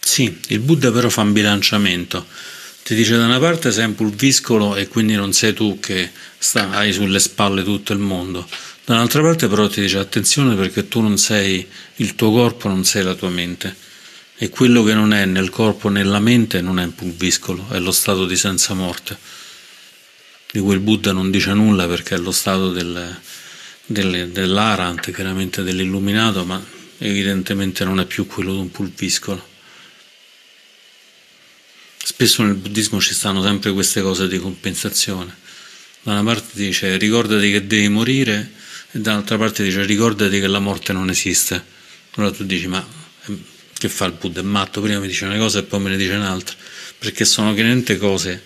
Sì, il Buddha però fa un bilanciamento. Ti dice da una parte sei un pulviscolo e quindi non sei tu che sta, hai sulle spalle tutto il mondo, Dall'altra parte però ti dice attenzione perché tu non sei il tuo corpo, non sei la tua mente. E quello che non è nel corpo nella mente non è un pulviscolo, è lo stato di senza morte. Di cui il Buddha non dice nulla perché è lo stato del, del, dell'arant, chiaramente dell'illuminato, ma evidentemente non è più quello di un pulviscolo. Spesso nel buddismo ci stanno sempre queste cose di compensazione. Da una parte dice ricordati che devi morire e dall'altra parte dice ricordati che la morte non esiste. Allora tu dici ma ehm, che fa il Buddha? È matto, prima mi dice una cosa e poi me ne dice un'altra, perché sono chiaramente cose,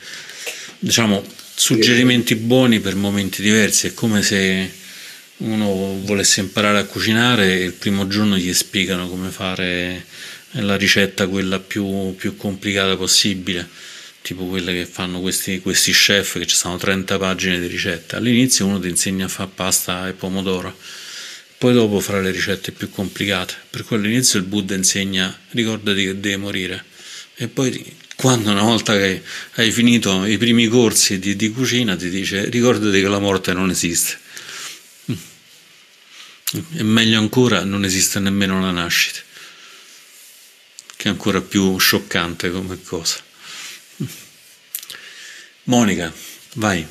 diciamo, suggerimenti buoni per momenti diversi, è come se uno volesse imparare a cucinare e il primo giorno gli spiegano come fare la ricetta quella più, più complicata possibile tipo quelle che fanno questi, questi chef che ci sono 30 pagine di ricette. All'inizio uno ti insegna a fare pasta e pomodoro, poi dopo farà le ricette più complicate. Per cui all'inizio il Buddha insegna ricordati che devi morire e poi quando una volta che hai finito i primi corsi di, di cucina ti dice ricordati che la morte non esiste. E meglio ancora non esiste nemmeno la nascita, che è ancora più scioccante come cosa. Monica, vai.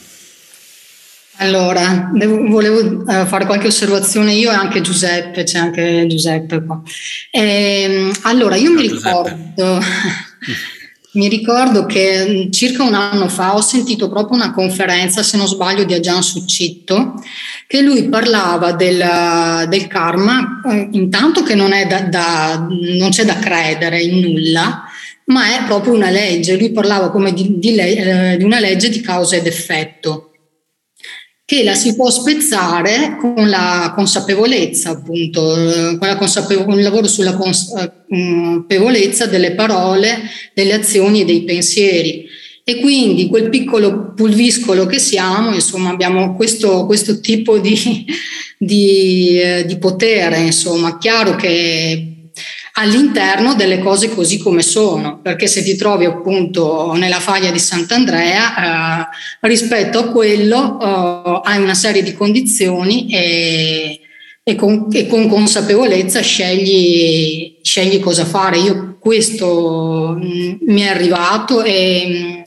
Allora, devo, volevo uh, fare qualche osservazione io e anche Giuseppe, c'è anche Giuseppe qua. E, allora, io mi ricordo, mi ricordo che mm, circa un anno fa ho sentito proprio una conferenza, se non sbaglio, di Ajan Succitto, che lui parlava del, del karma, eh, intanto che non, da, da, non c'è da credere in nulla, ma è proprio una legge. Lui parlava come di, di, eh, di una legge di causa ed effetto che la si può spezzare con la consapevolezza, appunto, eh, con la consapevo- il lavoro sulla consapevolezza delle parole, delle azioni e dei pensieri. E quindi quel piccolo pulviscolo che siamo, insomma, abbiamo questo, questo tipo di, di, eh, di potere, insomma, chiaro che all'interno delle cose così come sono, perché se ti trovi appunto nella faglia di Sant'Andrea, eh, rispetto a quello eh, hai una serie di condizioni e, e, con, e con, consapevolezza scegli, scegli, cosa fare. Io questo mh, mm, mi è arrivato e mm,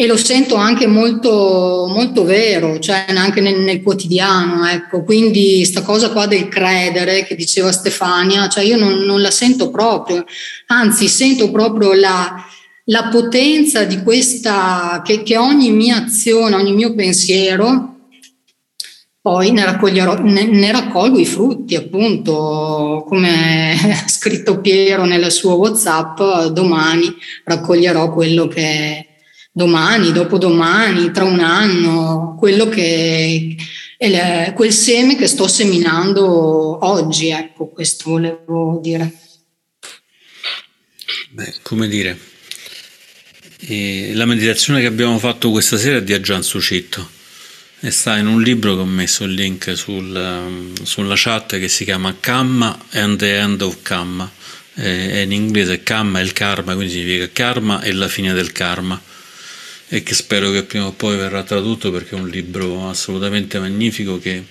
e lo sento anche molto, molto vero, cioè anche nel, nel, quotidiano, ecco. Quindi sta cosa qua del credere che diceva Stefania, cioè io non, non la sento proprio, anzi sento proprio la, la potenza di questa, che, che, ogni mia azione, ogni mio pensiero, poi ne, ne, ne raccolgo i frutti, appunto, come ha scritto Piero nel suo WhatsApp, domani raccoglierò quello che domani, dopodomani, tra un anno, quello che è quel seme che sto seminando oggi, ecco, questo volevo dire. Beh, come dire, eh, la meditazione che abbiamo fatto questa sera è di Aggian Sucitto e sta in un libro che ho messo il link sul, um, sulla chat che si chiama Kamma and the End of Kamma. Eh, in inglese Kamma è il karma, quindi significa karma e la fine del karma e che spero che prima o poi verrà tradotto perché è un libro assolutamente magnifico che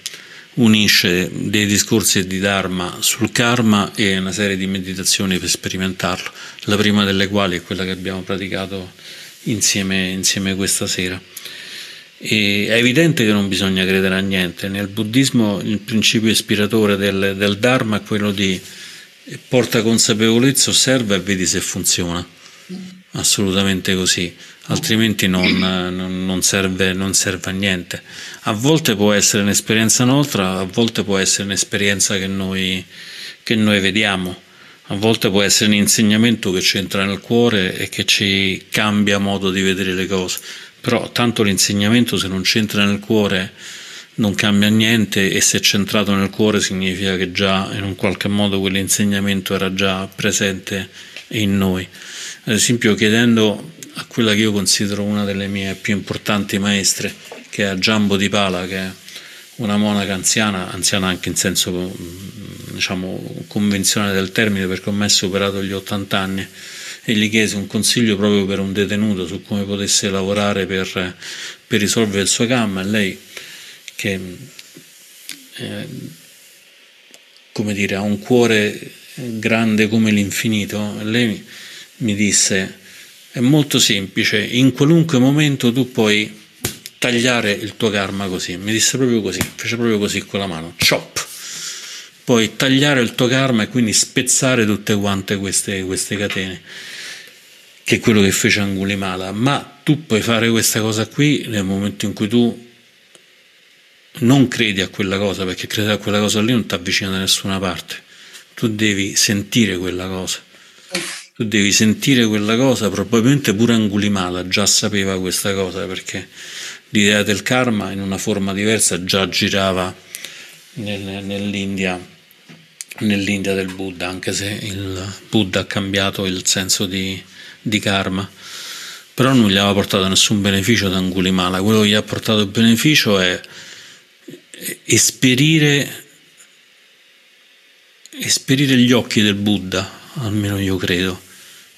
unisce dei discorsi di Dharma sul karma e una serie di meditazioni per sperimentarlo, la prima delle quali è quella che abbiamo praticato insieme, insieme questa sera. E è evidente che non bisogna credere a niente, nel buddismo il principio ispiratore del, del Dharma è quello di porta consapevolezza, osserva e vedi se funziona, assolutamente così altrimenti non, non, serve, non, serve, a niente. A volte può essere un'esperienza nostra, a volte può essere un'esperienza che noi, che noi vediamo, a volte può essere un insegnamento che ci entra nel cuore e che ci cambia modo di vedere le cose, però tanto l'insegnamento se non c'entra nel cuore non cambia niente e se è centrato nel cuore significa che già in un qualche modo quell'insegnamento era già presente in noi. Ad esempio chiedendo a quella che io considero una delle mie più importanti maestre, che è Giambo di Pala, che è una monaca anziana, anziana anche in senso mm, diciamo, convenzionale del termine, perché ho mai superato gli 80 anni, e gli chiese un consiglio proprio per un detenuto su come potesse lavorare per, per risolvere il suo gamma, e lei che eh, come dire, ha un cuore grande come l'infinito, lei mi disse è molto semplice, in qualunque momento tu puoi tagliare il tuo karma così. Mi disse proprio così, fece proprio così con la mano, chop. Puoi tagliare il tuo karma e quindi spezzare tutte quante queste, queste catene, che è quello che fece Angulimala. Ma tu puoi fare questa cosa qui nel momento in cui tu non credi a quella cosa, perché credere a quella cosa lì non ti avvicina da nessuna parte. Tu devi sentire quella cosa tu devi sentire quella cosa, probabilmente pure Angulimala già sapeva questa cosa perché l'idea del karma in una forma diversa già girava nel, nell'India, nell'India, del Buddha, anche se il Buddha ha cambiato il senso di, di karma. però non gli aveva portato nessun beneficio ad Angulimala, quello che gli ha portato beneficio è esperire, esperire gli occhi del Buddha, almeno io credo,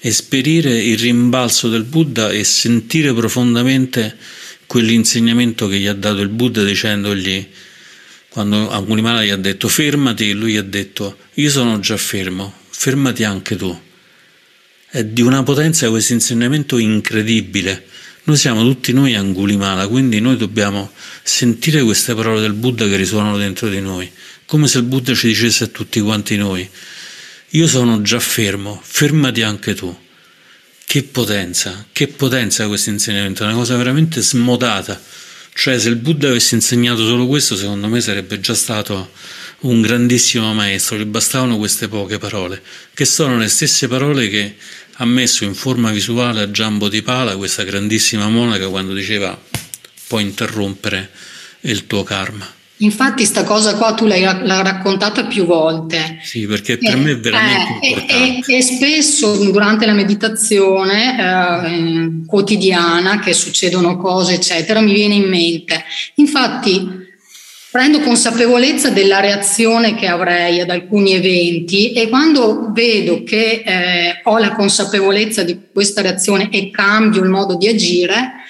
esperire il rimbalzo del Buddha e sentire profondamente quell'insegnamento che gli ha dato il Buddha dicendogli quando Angulimala gli ha detto fermati, lui gli ha detto io sono già fermo, fermati anche tu. È di una potenza questo insegnamento incredibile. Noi siamo tutti noi Angulimala, quindi noi dobbiamo sentire queste parole del Buddha che risuonano dentro di noi, come se il Buddha ci dicesse a tutti quanti noi, io sono già fermo, fermati anche tu. Che potenza, che potenza questo insegnamento, è una cosa veramente smodata. Cioè se il Buddha avesse insegnato solo questo, secondo me sarebbe già stato un grandissimo maestro, gli bastavano queste poche parole, che sono le stesse parole che ha messo in forma visuale a Giambo di Pala, questa grandissima monaca, quando diceva puoi interrompere il tuo karma. Infatti sta cosa qua tu l'hai, l'hai raccontata più volte. Sì, perché per eh, me è veramente eh, importante. E, e, spesso durante la meditazione eh, quotidiana, che succedono cose, eccetera, mi viene in mente. Infatti prendo consapevolezza della reazione che avrei ad alcuni eventi e quando vedo che eh, ho la consapevolezza di questa reazione e cambio il modo di agire,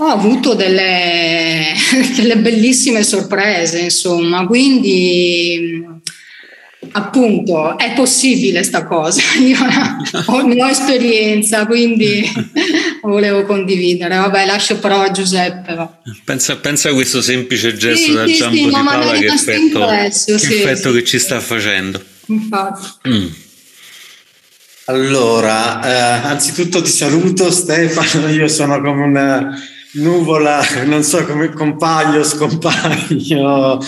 ho avuto delle, delle bellissime sorprese, insomma, quindi appunto è possibile sta cosa, io ho, ne ho esperienza, quindi volevo condividere. Vabbè, lascio però a Giuseppe. Pensa, pensa, a questo semplice gesto sì, da sì, Giambo sì, di Paola che effetto, che, effetto che ci sta facendo. Infatti. Mm. Allora, eh, anzitutto ti saluto Stefano, io sono come una nuvola, non so come compaio, scompaio,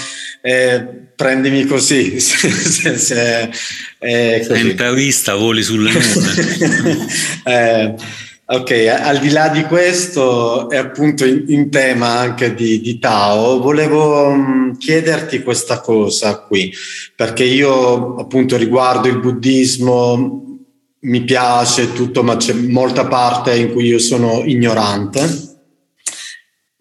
eh, prendimi così. se, se, eh, così. vista, voli sulle nuvole. eh, ok, al di là di questo e appunto in, in tema anche di, di Tao, volevo um, chiederti questa cosa qui, perché io appunto riguardo il buddismo mi piace tutto, ma c'è molta parte in cui io sono ignorante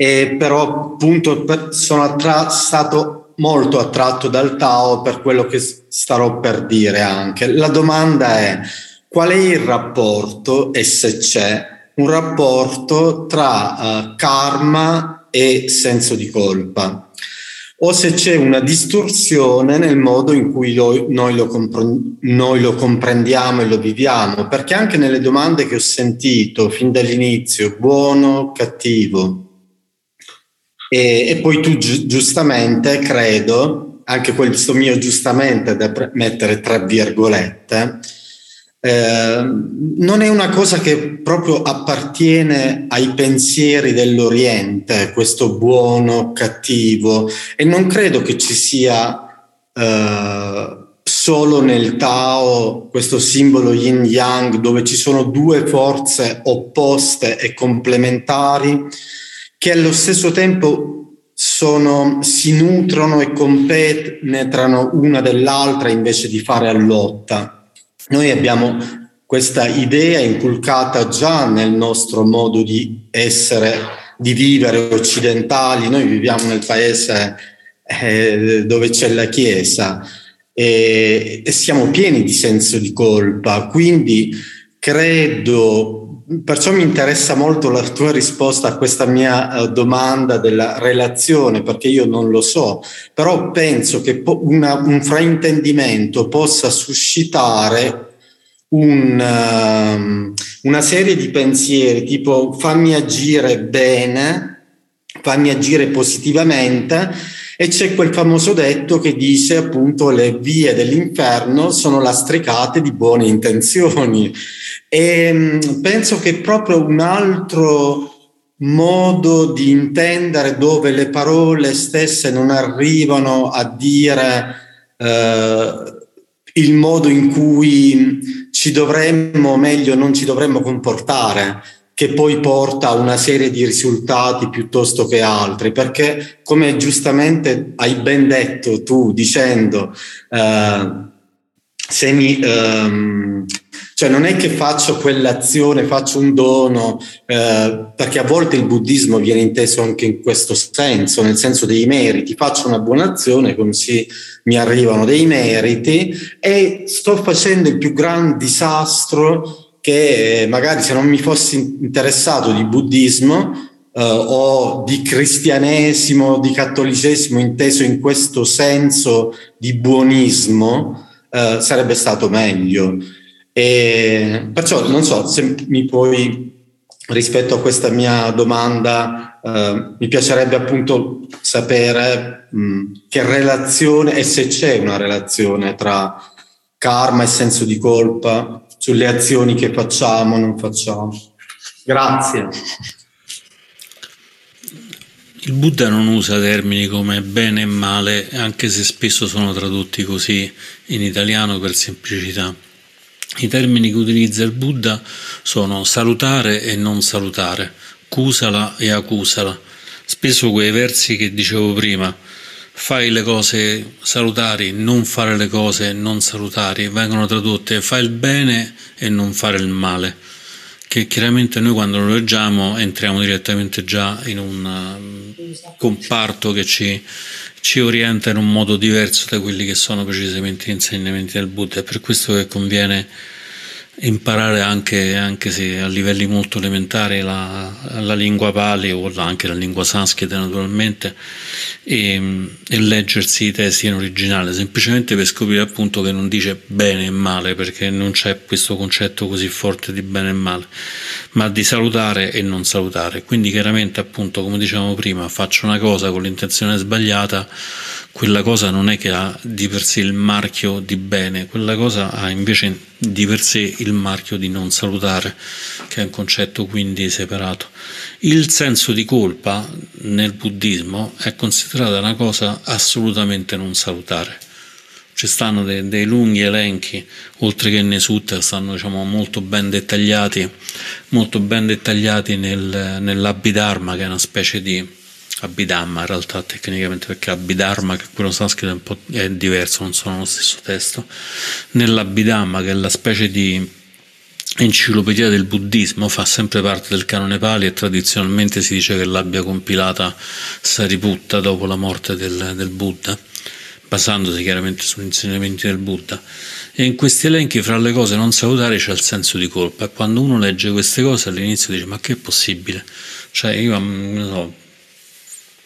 e però appunto sono attra- stato molto attratto dal Tao per quello che starò per dire anche. La domanda è qual è il rapporto e se c'è un rapporto tra uh, karma e senso di colpa? O se c'è una distorsione nel modo in cui lo, noi, lo compre- noi, lo comprendiamo e lo viviamo, perché anche nelle domande che ho sentito fin dall'inizio, buono, cattivo, e, e poi tu gi- giustamente, credo, anche questo mio giustamente da pre- mettere tra virgolette, eh, non è una cosa che proprio appartiene ai pensieri dell'Oriente, questo buono, cattivo, e non credo che ci sia eh, solo nel Tao questo simbolo yin yang dove ci sono due forze opposte e complementari che allo stesso tempo sono, si nutrono e compenetrano una dell'altra invece di fare a lotta. Noi abbiamo questa idea inculcata già nel nostro modo di essere, di vivere occidentali. Noi viviamo nel paese eh, dove c'è la Chiesa e, e siamo pieni di senso di colpa, quindi credo Perciò mi interessa molto la tua risposta a questa mia uh, domanda della relazione, perché io non lo so, però penso che una, un fraintendimento possa suscitare un, uh, una serie di pensieri tipo fammi agire bene, fammi agire positivamente e c'è quel famoso detto che dice appunto le vie dell'inferno sono lastricate di buone intenzioni. E mm, penso che proprio un altro modo di intendere dove le parole stesse non arrivano a dire eh, il modo in cui ci dovremmo, meglio non ci dovremmo comportare che poi porta a una serie di risultati piuttosto che altri, perché come giustamente hai ben detto tu dicendo, eh, se mi, ehm, cioè non è che faccio quell'azione, faccio un dono, eh, perché a volte il buddismo viene inteso anche in questo senso, nel senso dei meriti, faccio una buona azione così mi arrivano dei meriti e sto facendo il più grande disastro che magari se non mi fossi interessato di buddismo eh, o di cristianesimo, di cattolicesimo inteso in questo senso di buonismo, eh, sarebbe stato meglio. E perciò non so se mi puoi, rispetto a questa mia domanda, eh, mi piacerebbe appunto sapere mh, che relazione e se c'è una relazione tra karma e senso di colpa sulle azioni che facciamo o non facciamo. Grazie. Il Buddha non usa termini come bene e male, anche se spesso sono tradotti così in italiano per semplicità. I termini che utilizza il Buddha sono salutare e non salutare, kusala e akusala. Spesso quei versi che dicevo prima, fai le cose salutari, non fare le cose non salutari, vengono tradotte fai il bene e non fare il male che chiaramente noi quando lo leggiamo entriamo direttamente già in un um, comparto che ci, ci, orienta in un modo diverso da quelli che sono precisamente gli insegnamenti del Buddha. È per questo che conviene imparare anche, anche se a livelli molto elementari la, la lingua pali o anche la lingua sanscrita naturalmente e, e, leggersi i testi in originale semplicemente per scoprire appunto che non dice bene e male perché non c'è questo concetto così forte di bene e male ma di salutare e non salutare. Quindi chiaramente appunto come dicevamo prima faccio una cosa con l'intenzione sbagliata quella cosa non è che ha di per sé il marchio di bene, quella cosa ha invece di per sé il marchio di non salutare, che è un concetto quindi separato. Il senso di colpa nel buddismo è considerata una cosa assolutamente non salutare. Ci stanno dei, dei lunghi elenchi, oltre che nei sutta, stanno diciamo, molto ben dettagliati, molto ben dettagliati nel, nell'Abhidharma, che è una specie di Abhidhamma in realtà tecnicamente perché Abhidharma che quello sanscrito è un po' è diverso, non sono lo stesso testo. Nell'Abhidhamma che è la specie di enciclopedia del buddismo fa sempre parte del canone Pali e tradizionalmente si dice che l'abbia compilata Sariputta dopo la morte del, del Buddha basandosi chiaramente sugli insegnamenti del Buddha. E in questi elenchi, fra le cose non salutari, c'è il senso di colpa. E quando uno legge queste cose all'inizio dice: Ma che è possibile? Cioè, io non so,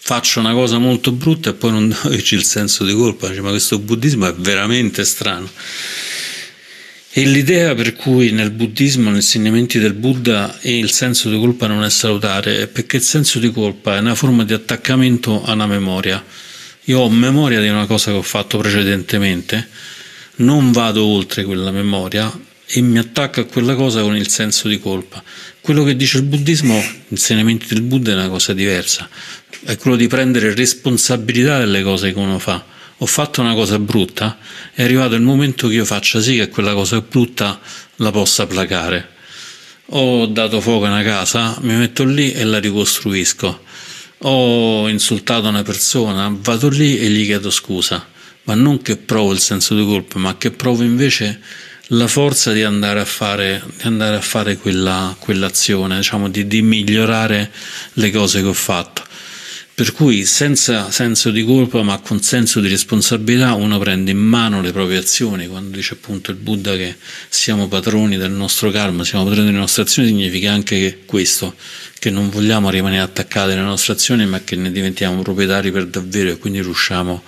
faccio una cosa molto brutta e poi non darci il senso di colpa, ma questo buddismo è veramente strano. E l'idea per cui nel buddismo, negli insegnamenti del Buddha, il senso di colpa non è salutare è perché il senso di colpa è una forma di attaccamento a una memoria. Io ho memoria di una cosa che ho fatto precedentemente, non vado oltre quella memoria e mi attacco a quella cosa con il senso di colpa. Quello che dice il buddismo, gli insegnamenti del Buddha è una cosa diversa è quello di prendere responsabilità delle cose che uno fa. Ho fatto una cosa brutta, è arrivato il momento che io faccia sì che quella cosa brutta la possa placare. Ho dato fuoco a una casa, mi metto lì e la ricostruisco. Ho insultato una persona, vado lì e gli chiedo scusa, ma non che provo il senso di colpa, ma che provo invece la forza di andare a fare, andare a fare quella, quell'azione, diciamo, di, di migliorare le cose che ho fatto. Per cui senza senso di colpa ma con senso di responsabilità uno prende in mano le proprie azioni. Quando dice appunto il Buddha che siamo padroni del nostro karma, siamo padroni delle nostre azioni, significa anche questo, che non vogliamo rimanere attaccati alle nostre azioni ma che ne diventiamo proprietari per davvero e quindi riusciamo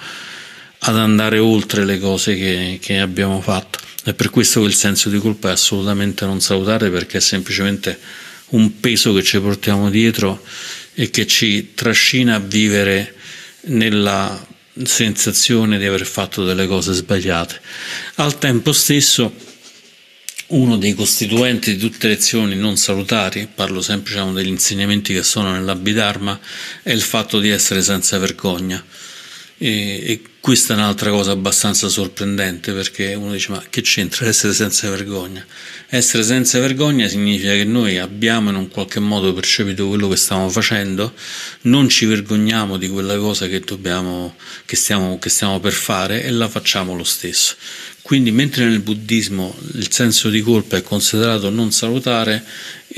ad andare oltre le cose che, che abbiamo fatto. È per questo che il senso di colpa è assolutamente non salutare perché è semplicemente un peso che ci portiamo dietro e che ci trascina a vivere nella sensazione di aver fatto delle cose sbagliate. Al tempo stesso, uno dei costituenti di tutte le azioni non salutari, parlo sempre diciamo, degli insegnamenti che sono nell'Abhidharma, è il fatto di essere senza vergogna. E, e questa è un'altra cosa abbastanza sorprendente perché uno dice ma che c'entra essere senza vergogna? Essere senza vergogna significa che noi abbiamo in un qualche modo percepito quello che stiamo facendo, non ci vergogniamo di quella cosa che, dobbiamo, che, stiamo, che stiamo per fare e la facciamo lo stesso. Quindi mentre nel buddismo il senso di colpa è considerato non salutare,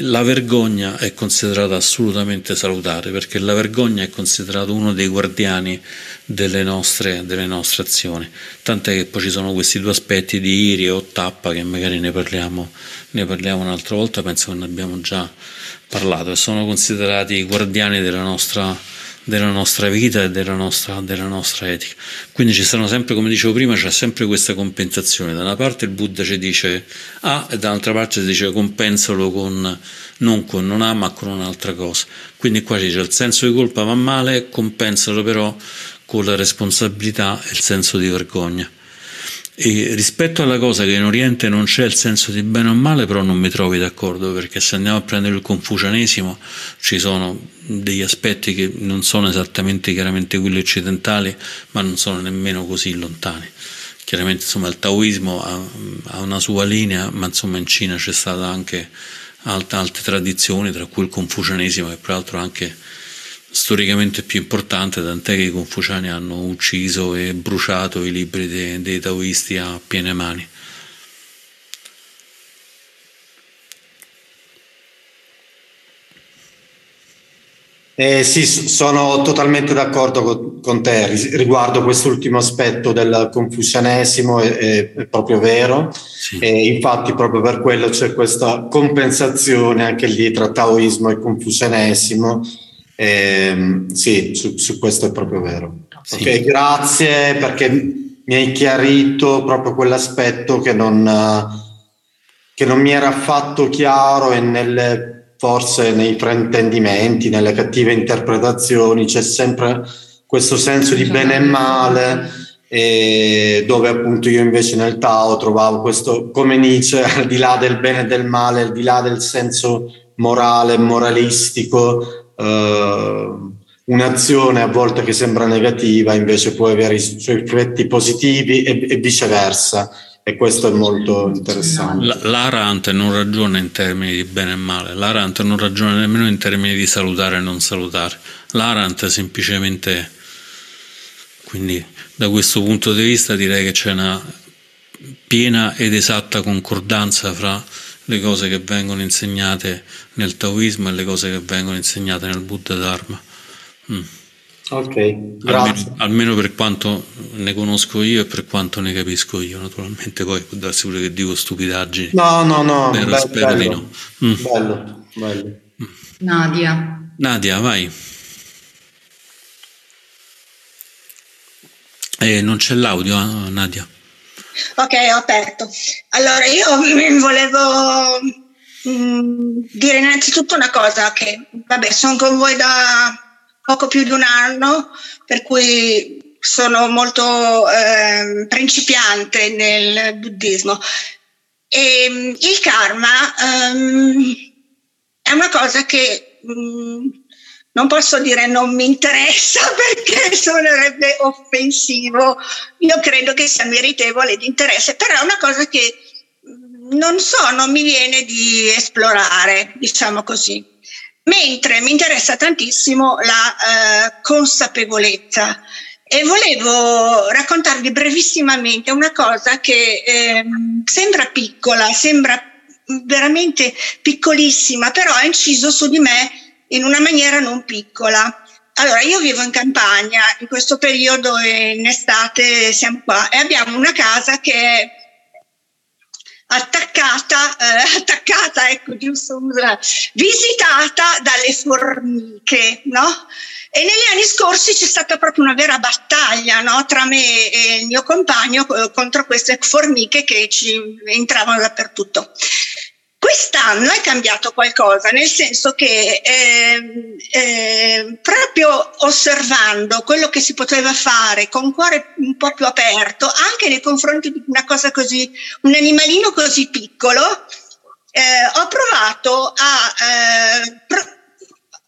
la vergogna è considerata assolutamente salutare perché la vergogna è considerata uno dei guardiani delle nostre, delle nostre azioni. Tant'è che poi ci sono questi due aspetti di iria o tappa che magari ne parliamo, ne parliamo un'altra volta, penso che ne abbiamo già parlato e sono considerati i guardiani della nostra della nostra vita e della nostra, della nostra etica. Quindi ci sono sempre, come dicevo prima, c'è sempre questa compensazione. Da una parte il Buddha ci dice A e dall'altra parte ci dice compensalo con, non con non A ma con un'altra cosa. Quindi qua dice il senso di colpa va male, compensalo però con la responsabilità e il senso di vergogna. E rispetto alla cosa che in Oriente non c'è il senso di bene o male, però non mi trovi d'accordo, perché se andiamo a prendere il confucianesimo ci sono degli aspetti che non sono esattamente chiaramente quelli occidentali, ma non sono nemmeno così lontani. Chiaramente insomma, il taoismo ha, ha una sua linea, ma insomma in Cina c'è stata anche altre, altre tradizioni, tra cui il confucianesimo, che peraltro anche storicamente più importante, tant'è che i confuciani hanno ucciso e bruciato i libri dei, dei taoisti a piene mani. Eh, sì, sono totalmente d'accordo con, te riguardo quest'ultimo aspetto del confucianesimo, è, è proprio vero. Sì. E infatti proprio per quello c'è questa compensazione anche lì tra taoismo e confucianesimo eh, sì, su, su, questo è proprio vero. Sì. Ok, grazie perché mi hai chiarito proprio quell'aspetto che non, che non mi era affatto chiaro e nelle, forse nei fraintendimenti, nelle cattive interpretazioni c'è sempre questo senso di bene e male e dove appunto io invece nel Tao trovavo questo come Nietzsche al di là del bene e del male, al di là del senso morale, moralistico, uh, un'azione a volte che sembra negativa invece può avere i suoi effetti positivi e, e viceversa. E questo è molto interessante. L'Arant non ragiona in termini di bene e male, l'Arant non ragiona nemmeno in termini di salutare e non salutare, l'Arant semplicemente, quindi da questo punto di vista direi che c'è una piena ed esatta concordanza fra le cose che vengono insegnate nel Taoismo e le cose che vengono insegnate nel Buddha Dharma. Mm. Ok, grazie. Almeno, almeno, per quanto ne conosco io e per quanto ne capisco io, naturalmente poi può darsi pure che dico stupidaggini. No, no, no, bello, spero bello, di no. Mm. Bello, bello. Nadia. Nadia, vai. Eh, non c'è l'audio, eh, Nadia. Ok, ho aperto. Allora, io volevo mh, mm, dire innanzitutto una cosa, che vabbè, sono con voi da poco più di un anno, per cui sono molto eh, principiante nel buddismo. E mm, il karma um, è una cosa che um, non posso dire non mi interessa perché suonerebbe offensivo, io credo che sia meritevole di interesse, però è una cosa che mm, non so, non mi viene di esplorare, diciamo così. Mentre mi interessa tantissimo la eh, consapevolezza e volevo raccontarvi brevissimamente una cosa che eh, sembra piccola, sembra veramente piccolissima, però ha inciso su di me in una maniera non piccola. Allora, io vivo in campagna, in questo periodo in estate siamo qua e abbiamo una casa che è attaccata, eh, attaccata, ecco giusto, visitata dalle formiche, no? E negli anni scorsi c'è stata proprio una vera battaglia no? tra me e il mio compagno eh, contro queste formiche che ci entravano dappertutto. Quest'anno è cambiato qualcosa, nel senso che eh, eh, proprio osservando quello che si poteva fare con cuore un po' più aperto, anche nei confronti di una cosa così, un animalino così piccolo, eh, ho provato a eh, pro-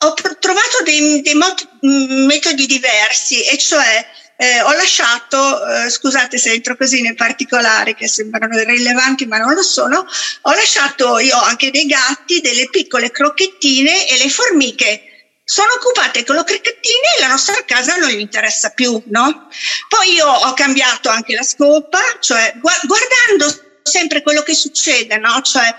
ho trovato dei, dei, metodi diversi, e cioè eh, ho lasciato, eh, scusate se entro così nei particolari che sembrano irrilevanti ma non lo sono, ho lasciato io anche dei gatti, delle piccole crocchettine e le formiche sono occupate con le crocchettine e la nostra casa non gli interessa più, no? Poi io ho cambiato anche la scopa, cioè guardando sempre quello che succede, no? Cioè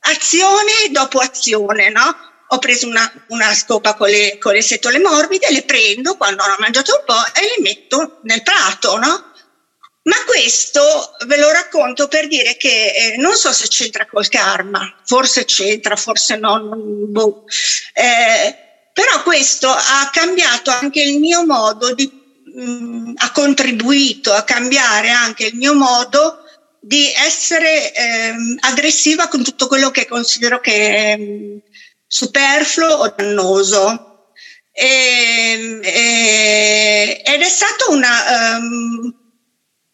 azione dopo azione, no? Ho preso una, una scopa con le, con le, setole morbide, le prendo quando ho mangiato un po' e le metto nel prato, no? Ma questo ve lo racconto per dire che eh, non so se c'entra col karma, forse c'entra, forse no, boh. eh, però questo ha cambiato anche il mio modo di, mh, mm, ha contribuito a cambiare anche il mio modo di essere eh, aggressiva con tutto quello che considero che è superfluo o dannoso. E, e, ed è stata una, um,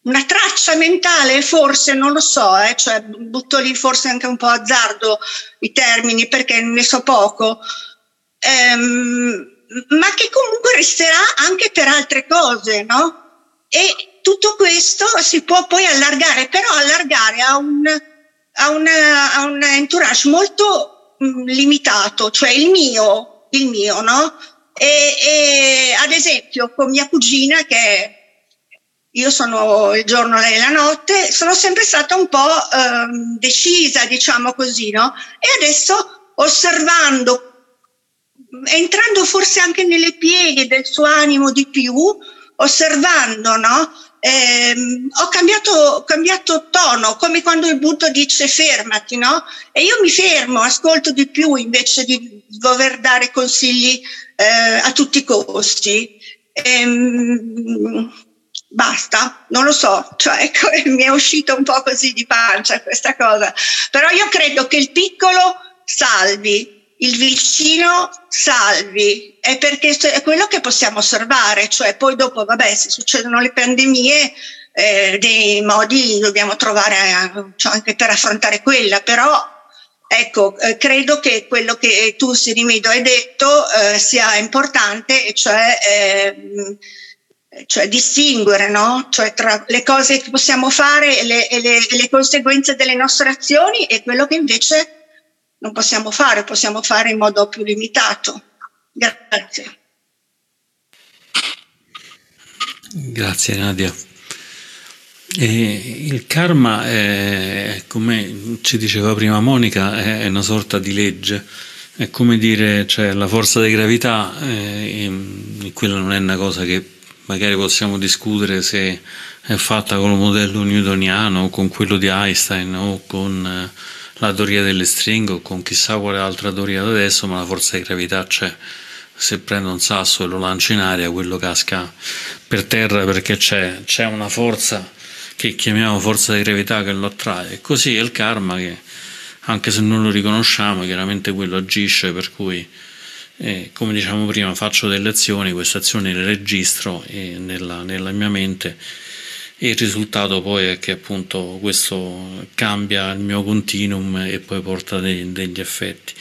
una, traccia mentale, forse, non lo so, eh, cioè butto lì forse anche un po' azzardo i termini perché ne so poco, um, ma che comunque resterà anche per altre cose, no? E tutto questo si può poi allargare, però allargare a un, a una, a un entourage molto limitato, cioè il mio, il mio, no? E, e, ad esempio con mia cugina che io sono il giorno, lei la notte, sono sempre stata un po' ehm, decisa, diciamo così, no? E adesso osservando, entrando forse anche nelle pieghe del suo animo di più, osservando, no? Ehm, ho cambiato, cambiato, tono, come quando il Buddha dice fermati, no? E io mi fermo, ascolto di più invece di dover dare consigli eh, a tutti i costi. Ehm, basta, non lo so, cioè ecco, mi è uscita un po' così di pancia questa cosa. Però io credo che il piccolo salvi, il vicino salvi, è perché è quello che possiamo osservare, cioè poi dopo, vabbè, se succedono le pandemie, eh, dei modi dobbiamo trovare cioè anche per affrontare quella, però ecco, eh, credo che quello che tu Sirimedo hai detto eh, sia importante, cioè, ehm, cioè distinguere no? cioè tra le cose che possiamo fare e le, e le, le conseguenze delle nostre azioni e quello che invece non possiamo fare, possiamo fare in modo più limitato. Grazie. Grazie Nadia. E il karma, è, come ci diceva prima Monica, è una sorta di legge. È come dire, cioè, la forza di gravità, eh, quella non è una cosa che magari possiamo discutere se è fatta con il modello newtoniano o con quello di Einstein o con eh, la teoria delle stringhe o con chissà quale altra teoria da adesso, ma la forza di gravità c'è. Se prendo un sasso e lo lancio in aria, quello casca per terra perché c'è, c'è una forza che chiamiamo forza di gravità che lo attrae. Così è il karma che, anche se non lo riconosciamo, chiaramente quello agisce, per cui, eh, come diciamo prima, faccio delle azioni, queste azioni le registro nella, nella mia mente il risultato poi è che appunto questo cambia il mio continuum e poi porta dei, degli effetti.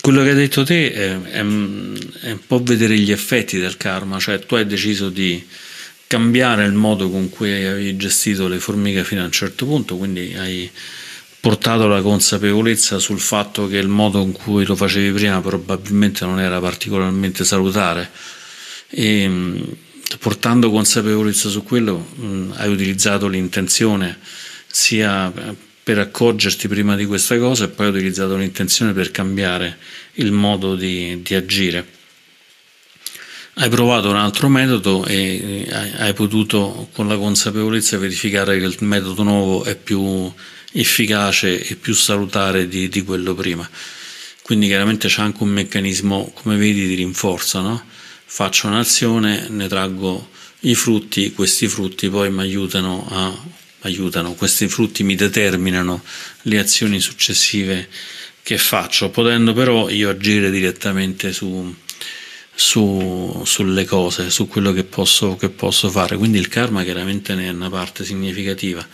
Quello che hai detto te è, è, è, un po' vedere gli effetti del karma, cioè tu hai deciso di cambiare il modo con cui hai gestito le formiche fino a un certo punto, quindi hai portato la consapevolezza sul fatto che il modo in cui lo facevi prima probabilmente non era particolarmente salutare. E, portando consapevolezza su quello mh, hai utilizzato l'intenzione sia per accorgerti prima di questa cosa e poi hai utilizzato l'intenzione per cambiare il modo di, di agire. Hai provato un altro metodo e hai potuto con la consapevolezza verificare che il metodo nuovo è più efficace e più salutare di, di quello prima. Quindi chiaramente c'è anche un meccanismo, come vedi, di rinforzo, no? Faccio un'azione, ne traggo i frutti, questi frutti poi mi aiutano a aiutano, questi frutti mi determinano le azioni successive che faccio, potendo però io agire direttamente su, su, sulle cose, su quello che posso, che posso fare. Quindi il karma chiaramente ne è una parte significativa.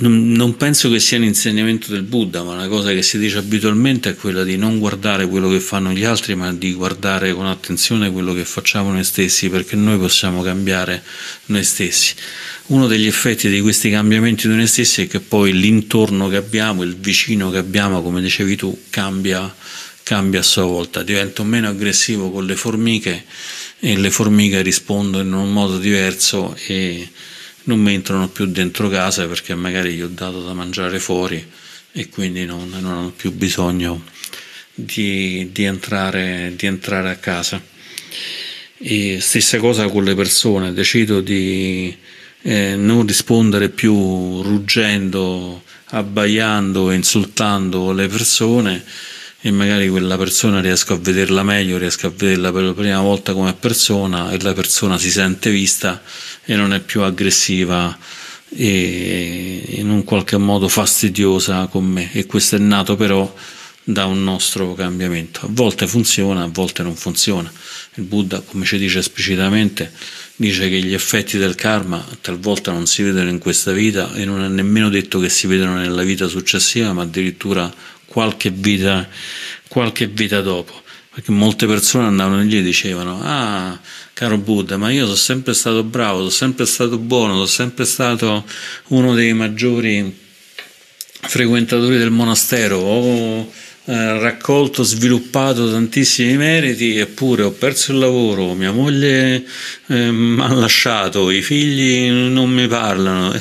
Non penso che sia un insegnamento del Buddha, ma una cosa che si dice abitualmente è quella di non guardare quello che fanno gli altri, ma di guardare con attenzione quello che facciamo noi stessi, perché noi possiamo cambiare noi stessi. Uno degli effetti di questi cambiamenti di noi stessi è che poi l'intorno che abbiamo, il vicino che abbiamo, come dicevi tu, cambia, cambia a sua volta, divento meno aggressivo con le formiche e le formiche rispondono in un modo diverso e non mi entrano più dentro casa perché magari gli ho dato da mangiare fuori e quindi non, non hanno più bisogno di, di, entrare, di entrare a casa. E stessa cosa con le persone, decido di eh, non rispondere più ruggendo, abbaiando, insultando le persone e magari quella persona riesco a vederla meglio, riesco a vederla per la prima volta come persona e la persona si sente vista e non è più aggressiva e in un qualche modo fastidiosa con me e questo è nato però da un nostro cambiamento. A volte funziona, a volte non funziona. Il Buddha, come ci dice esplicitamente, dice che gli effetti del karma talvolta non si vedono in questa vita e non è nemmeno detto che si vedono nella vita successiva, ma addirittura qualche vita, qualche vita dopo. Perché molte persone andavano lì e dicevano: Ah, caro Buddha, ma io sono sempre stato bravo, sono sempre stato buono, sono sempre stato uno dei maggiori frequentatori del monastero. Ho eh, raccolto, sviluppato tantissimi meriti, eppure ho perso il lavoro, mia moglie eh, mi ha lasciato, i figli non mi parlano.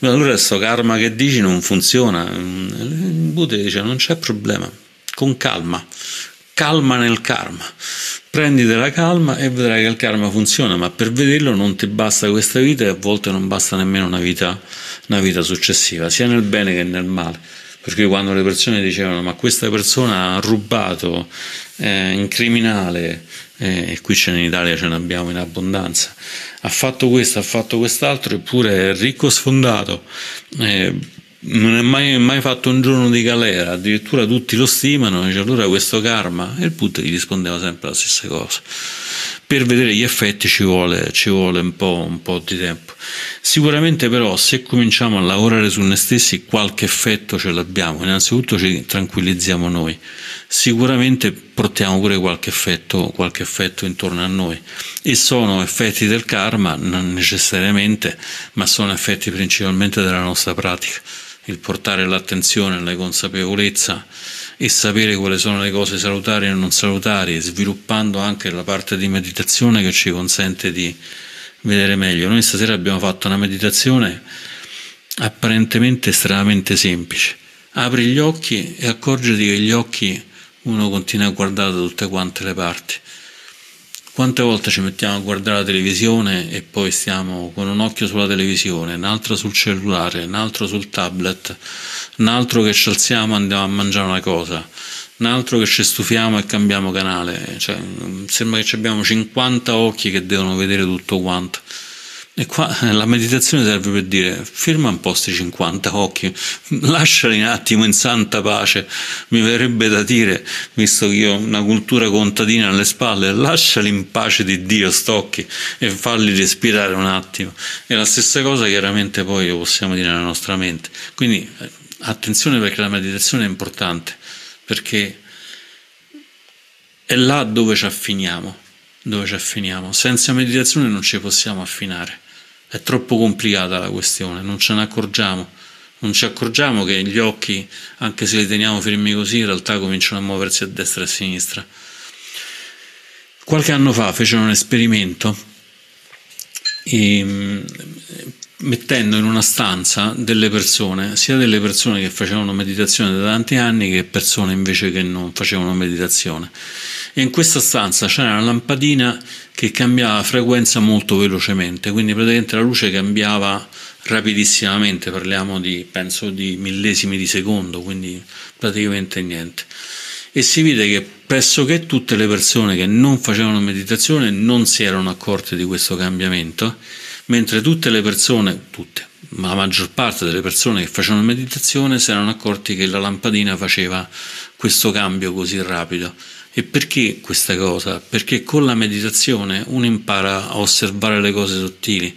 allora questo karma che dici non funziona. Il Buddha dice non c'è problema, con calma, calma nel karma. Prendi della calma e vedrai che il karma funziona, ma per vederlo non ti basta questa vita e a volte non basta nemmeno una vita, una vita successiva, sia nel bene che nel male perché quando le persone dicevano ma questa persona ha rubato, è un criminale, eh, e qui in Italia ce ne abbiamo in abbondanza, ha fatto questo, ha fatto quest'altro, eppure è ricco sfondato, eh, non è mai, mai, fatto un giorno di galera, addirittura tutti lo stimano, dice allora questo karma, e il Put gli rispondeva sempre la stessa cosa per vedere gli effetti ci vuole, ci vuole un, po', un, po', di tempo. Sicuramente però se cominciamo a lavorare su noi stessi qualche effetto ce l'abbiamo, innanzitutto ci tranquillizziamo noi, sicuramente portiamo pure qualche effetto, qualche effetto intorno a noi. E sono effetti del karma, non necessariamente, ma sono effetti principalmente della nostra pratica, il portare l'attenzione, la consapevolezza e sapere quali sono le cose salutari e non salutari, sviluppando anche la parte di meditazione che ci consente di vedere meglio. Noi stasera abbiamo fatto una meditazione apparentemente estremamente semplice. Apri gli occhi e accorgiti che gli occhi uno continua a guardare da tutte quante le parti. Quante volte ci mettiamo a guardare la televisione e poi stiamo con un occhio sulla televisione, un altro sul cellulare, un altro sul tablet, un altro che ci alziamo e andiamo a mangiare una cosa, un altro che ci stufiamo e cambiamo canale. Cioè, sembra che abbiamo 50 occhi che devono vedere tutto quanto. E qua eh, la meditazione serve per dire firma un po' sti 50 occhi, lasciali un attimo in santa pace, mi verrebbe da dire, visto che io ho una cultura contadina alle spalle, lasciali in pace di Dio stocchi e falli respirare un attimo. E la stessa cosa chiaramente poi lo possiamo dire nella nostra mente. Quindi eh, attenzione perché la meditazione è importante, perché è là dove ci affiniamo, dove ci affiniamo. Senza meditazione non ci possiamo affinare. È troppo complicata la questione, non ce ne accorgiamo. Non ci accorgiamo che gli occhi, anche se li teniamo fermi così, in realtà cominciano a muoversi a destra e a sinistra. Qualche anno fa fecero un esperimento e, mm, mettendo in una stanza delle persone, sia delle persone che facevano meditazione da tanti anni che persone invece che non facevano meditazione. E in questa stanza c'era una lampadina che cambiava frequenza molto velocemente, quindi praticamente la luce cambiava rapidissimamente, parliamo di penso di millesimi di secondo, quindi praticamente niente. E si vede che pressoché tutte le persone che non facevano meditazione non si erano accorte di questo cambiamento, mentre tutte le persone, tutte, ma la maggior parte delle persone che facevano meditazione si erano accorti che la lampadina faceva questo cambio così rapido. E perché questa cosa? Perché con la meditazione uno impara a osservare le cose sottili.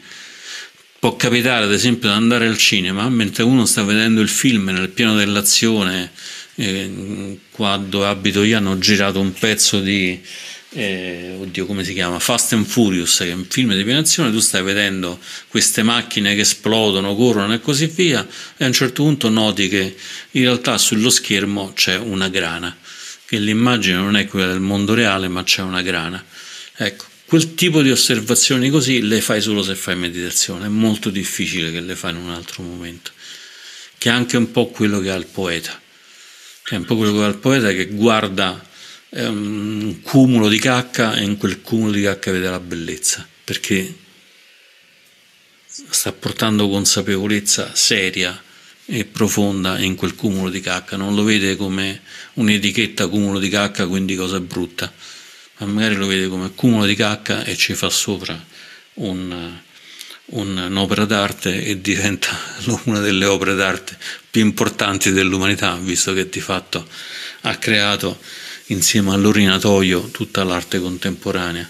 può capitare ad esempio di andare al cinema mentre uno sta vedendo il film nel pieno dell'azione, eh, qua abito io hanno girato un pezzo di, eh, oddio come si chiama, Fast and Furious, che è un film di piena azione, tu stai vedendo queste macchine che esplodono, corrono e così via, e a un certo punto noti che in realtà sullo schermo c'è una grana, che l'immagine non è quella del mondo reale, ma c'è una grana. Ecco, quel tipo di osservazioni così le fai solo se fai meditazione, è molto difficile che le fai in un altro momento, che è anche un po' quello che ha il poeta, che è un po' quello che ha il poeta che guarda un cumulo di cacca e in quel cumulo di cacca vede la bellezza, perché sta portando consapevolezza seria e profonda in quel cumulo di cacca, non lo vede come un'etichetta cumulo di cacca, quindi cosa brutta ma magari lo vede come cumulo di cacca e ci fa sopra un, un, un'opera d'arte e diventa una delle opere d'arte più importanti dell'umanità, visto che di fatto ha creato insieme all'orinatoio tutta l'arte contemporanea.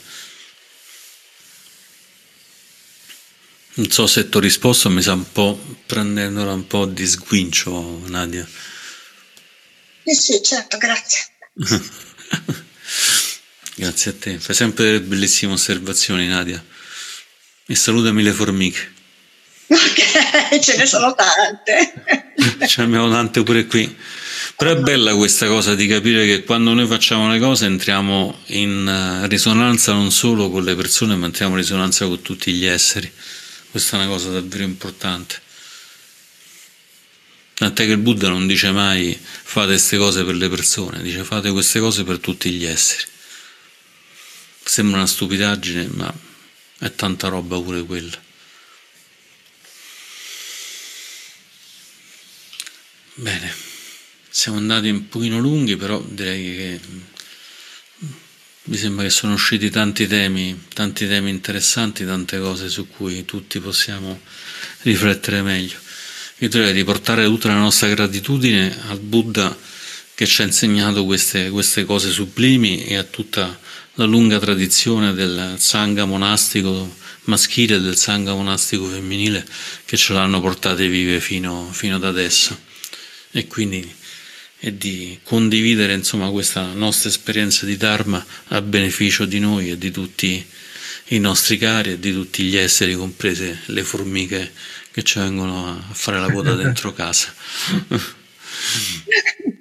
Non so se ti ho risposto, mi sa un po' prendendola un po' di sguincio, Nadia. Sì, sì, certo, grazie. Grazie a te, fai sempre bellissime osservazioni, Nadia. E salutami le formiche. Ok, ce ne sono tante. Ce ne abbiamo tante pure qui. Però è bella questa cosa di capire che quando noi facciamo le cose entriamo in eh, risonanza non solo con le persone, ma entriamo in risonanza con tutti gli esseri. Questa è una cosa davvero importante. Tant'è che il Buddha non dice mai fate queste cose per le persone, dice fate queste cose per tutti gli esseri. Sembra una stupidaggine, ma è tanta roba pure quella. Bene, siamo andati un pochino lunghi, però direi che mi sembra che sono usciti tanti temi, tanti temi interessanti, tante cose su cui tutti possiamo riflettere meglio. Io direi di portare tutta la nostra gratitudine al Buddha che ci ha insegnato queste, queste cose sublimi e a tutta la lunga tradizione del sangha monastico maschile e del sangha monastico femminile che ce l'hanno portate vive fino, fino ad adesso e quindi è di condividere insomma questa nostra esperienza di Dharma a beneficio di noi e di tutti i nostri cari e di tutti gli esseri, comprese le formiche che ci vengono a fare la coda dentro casa.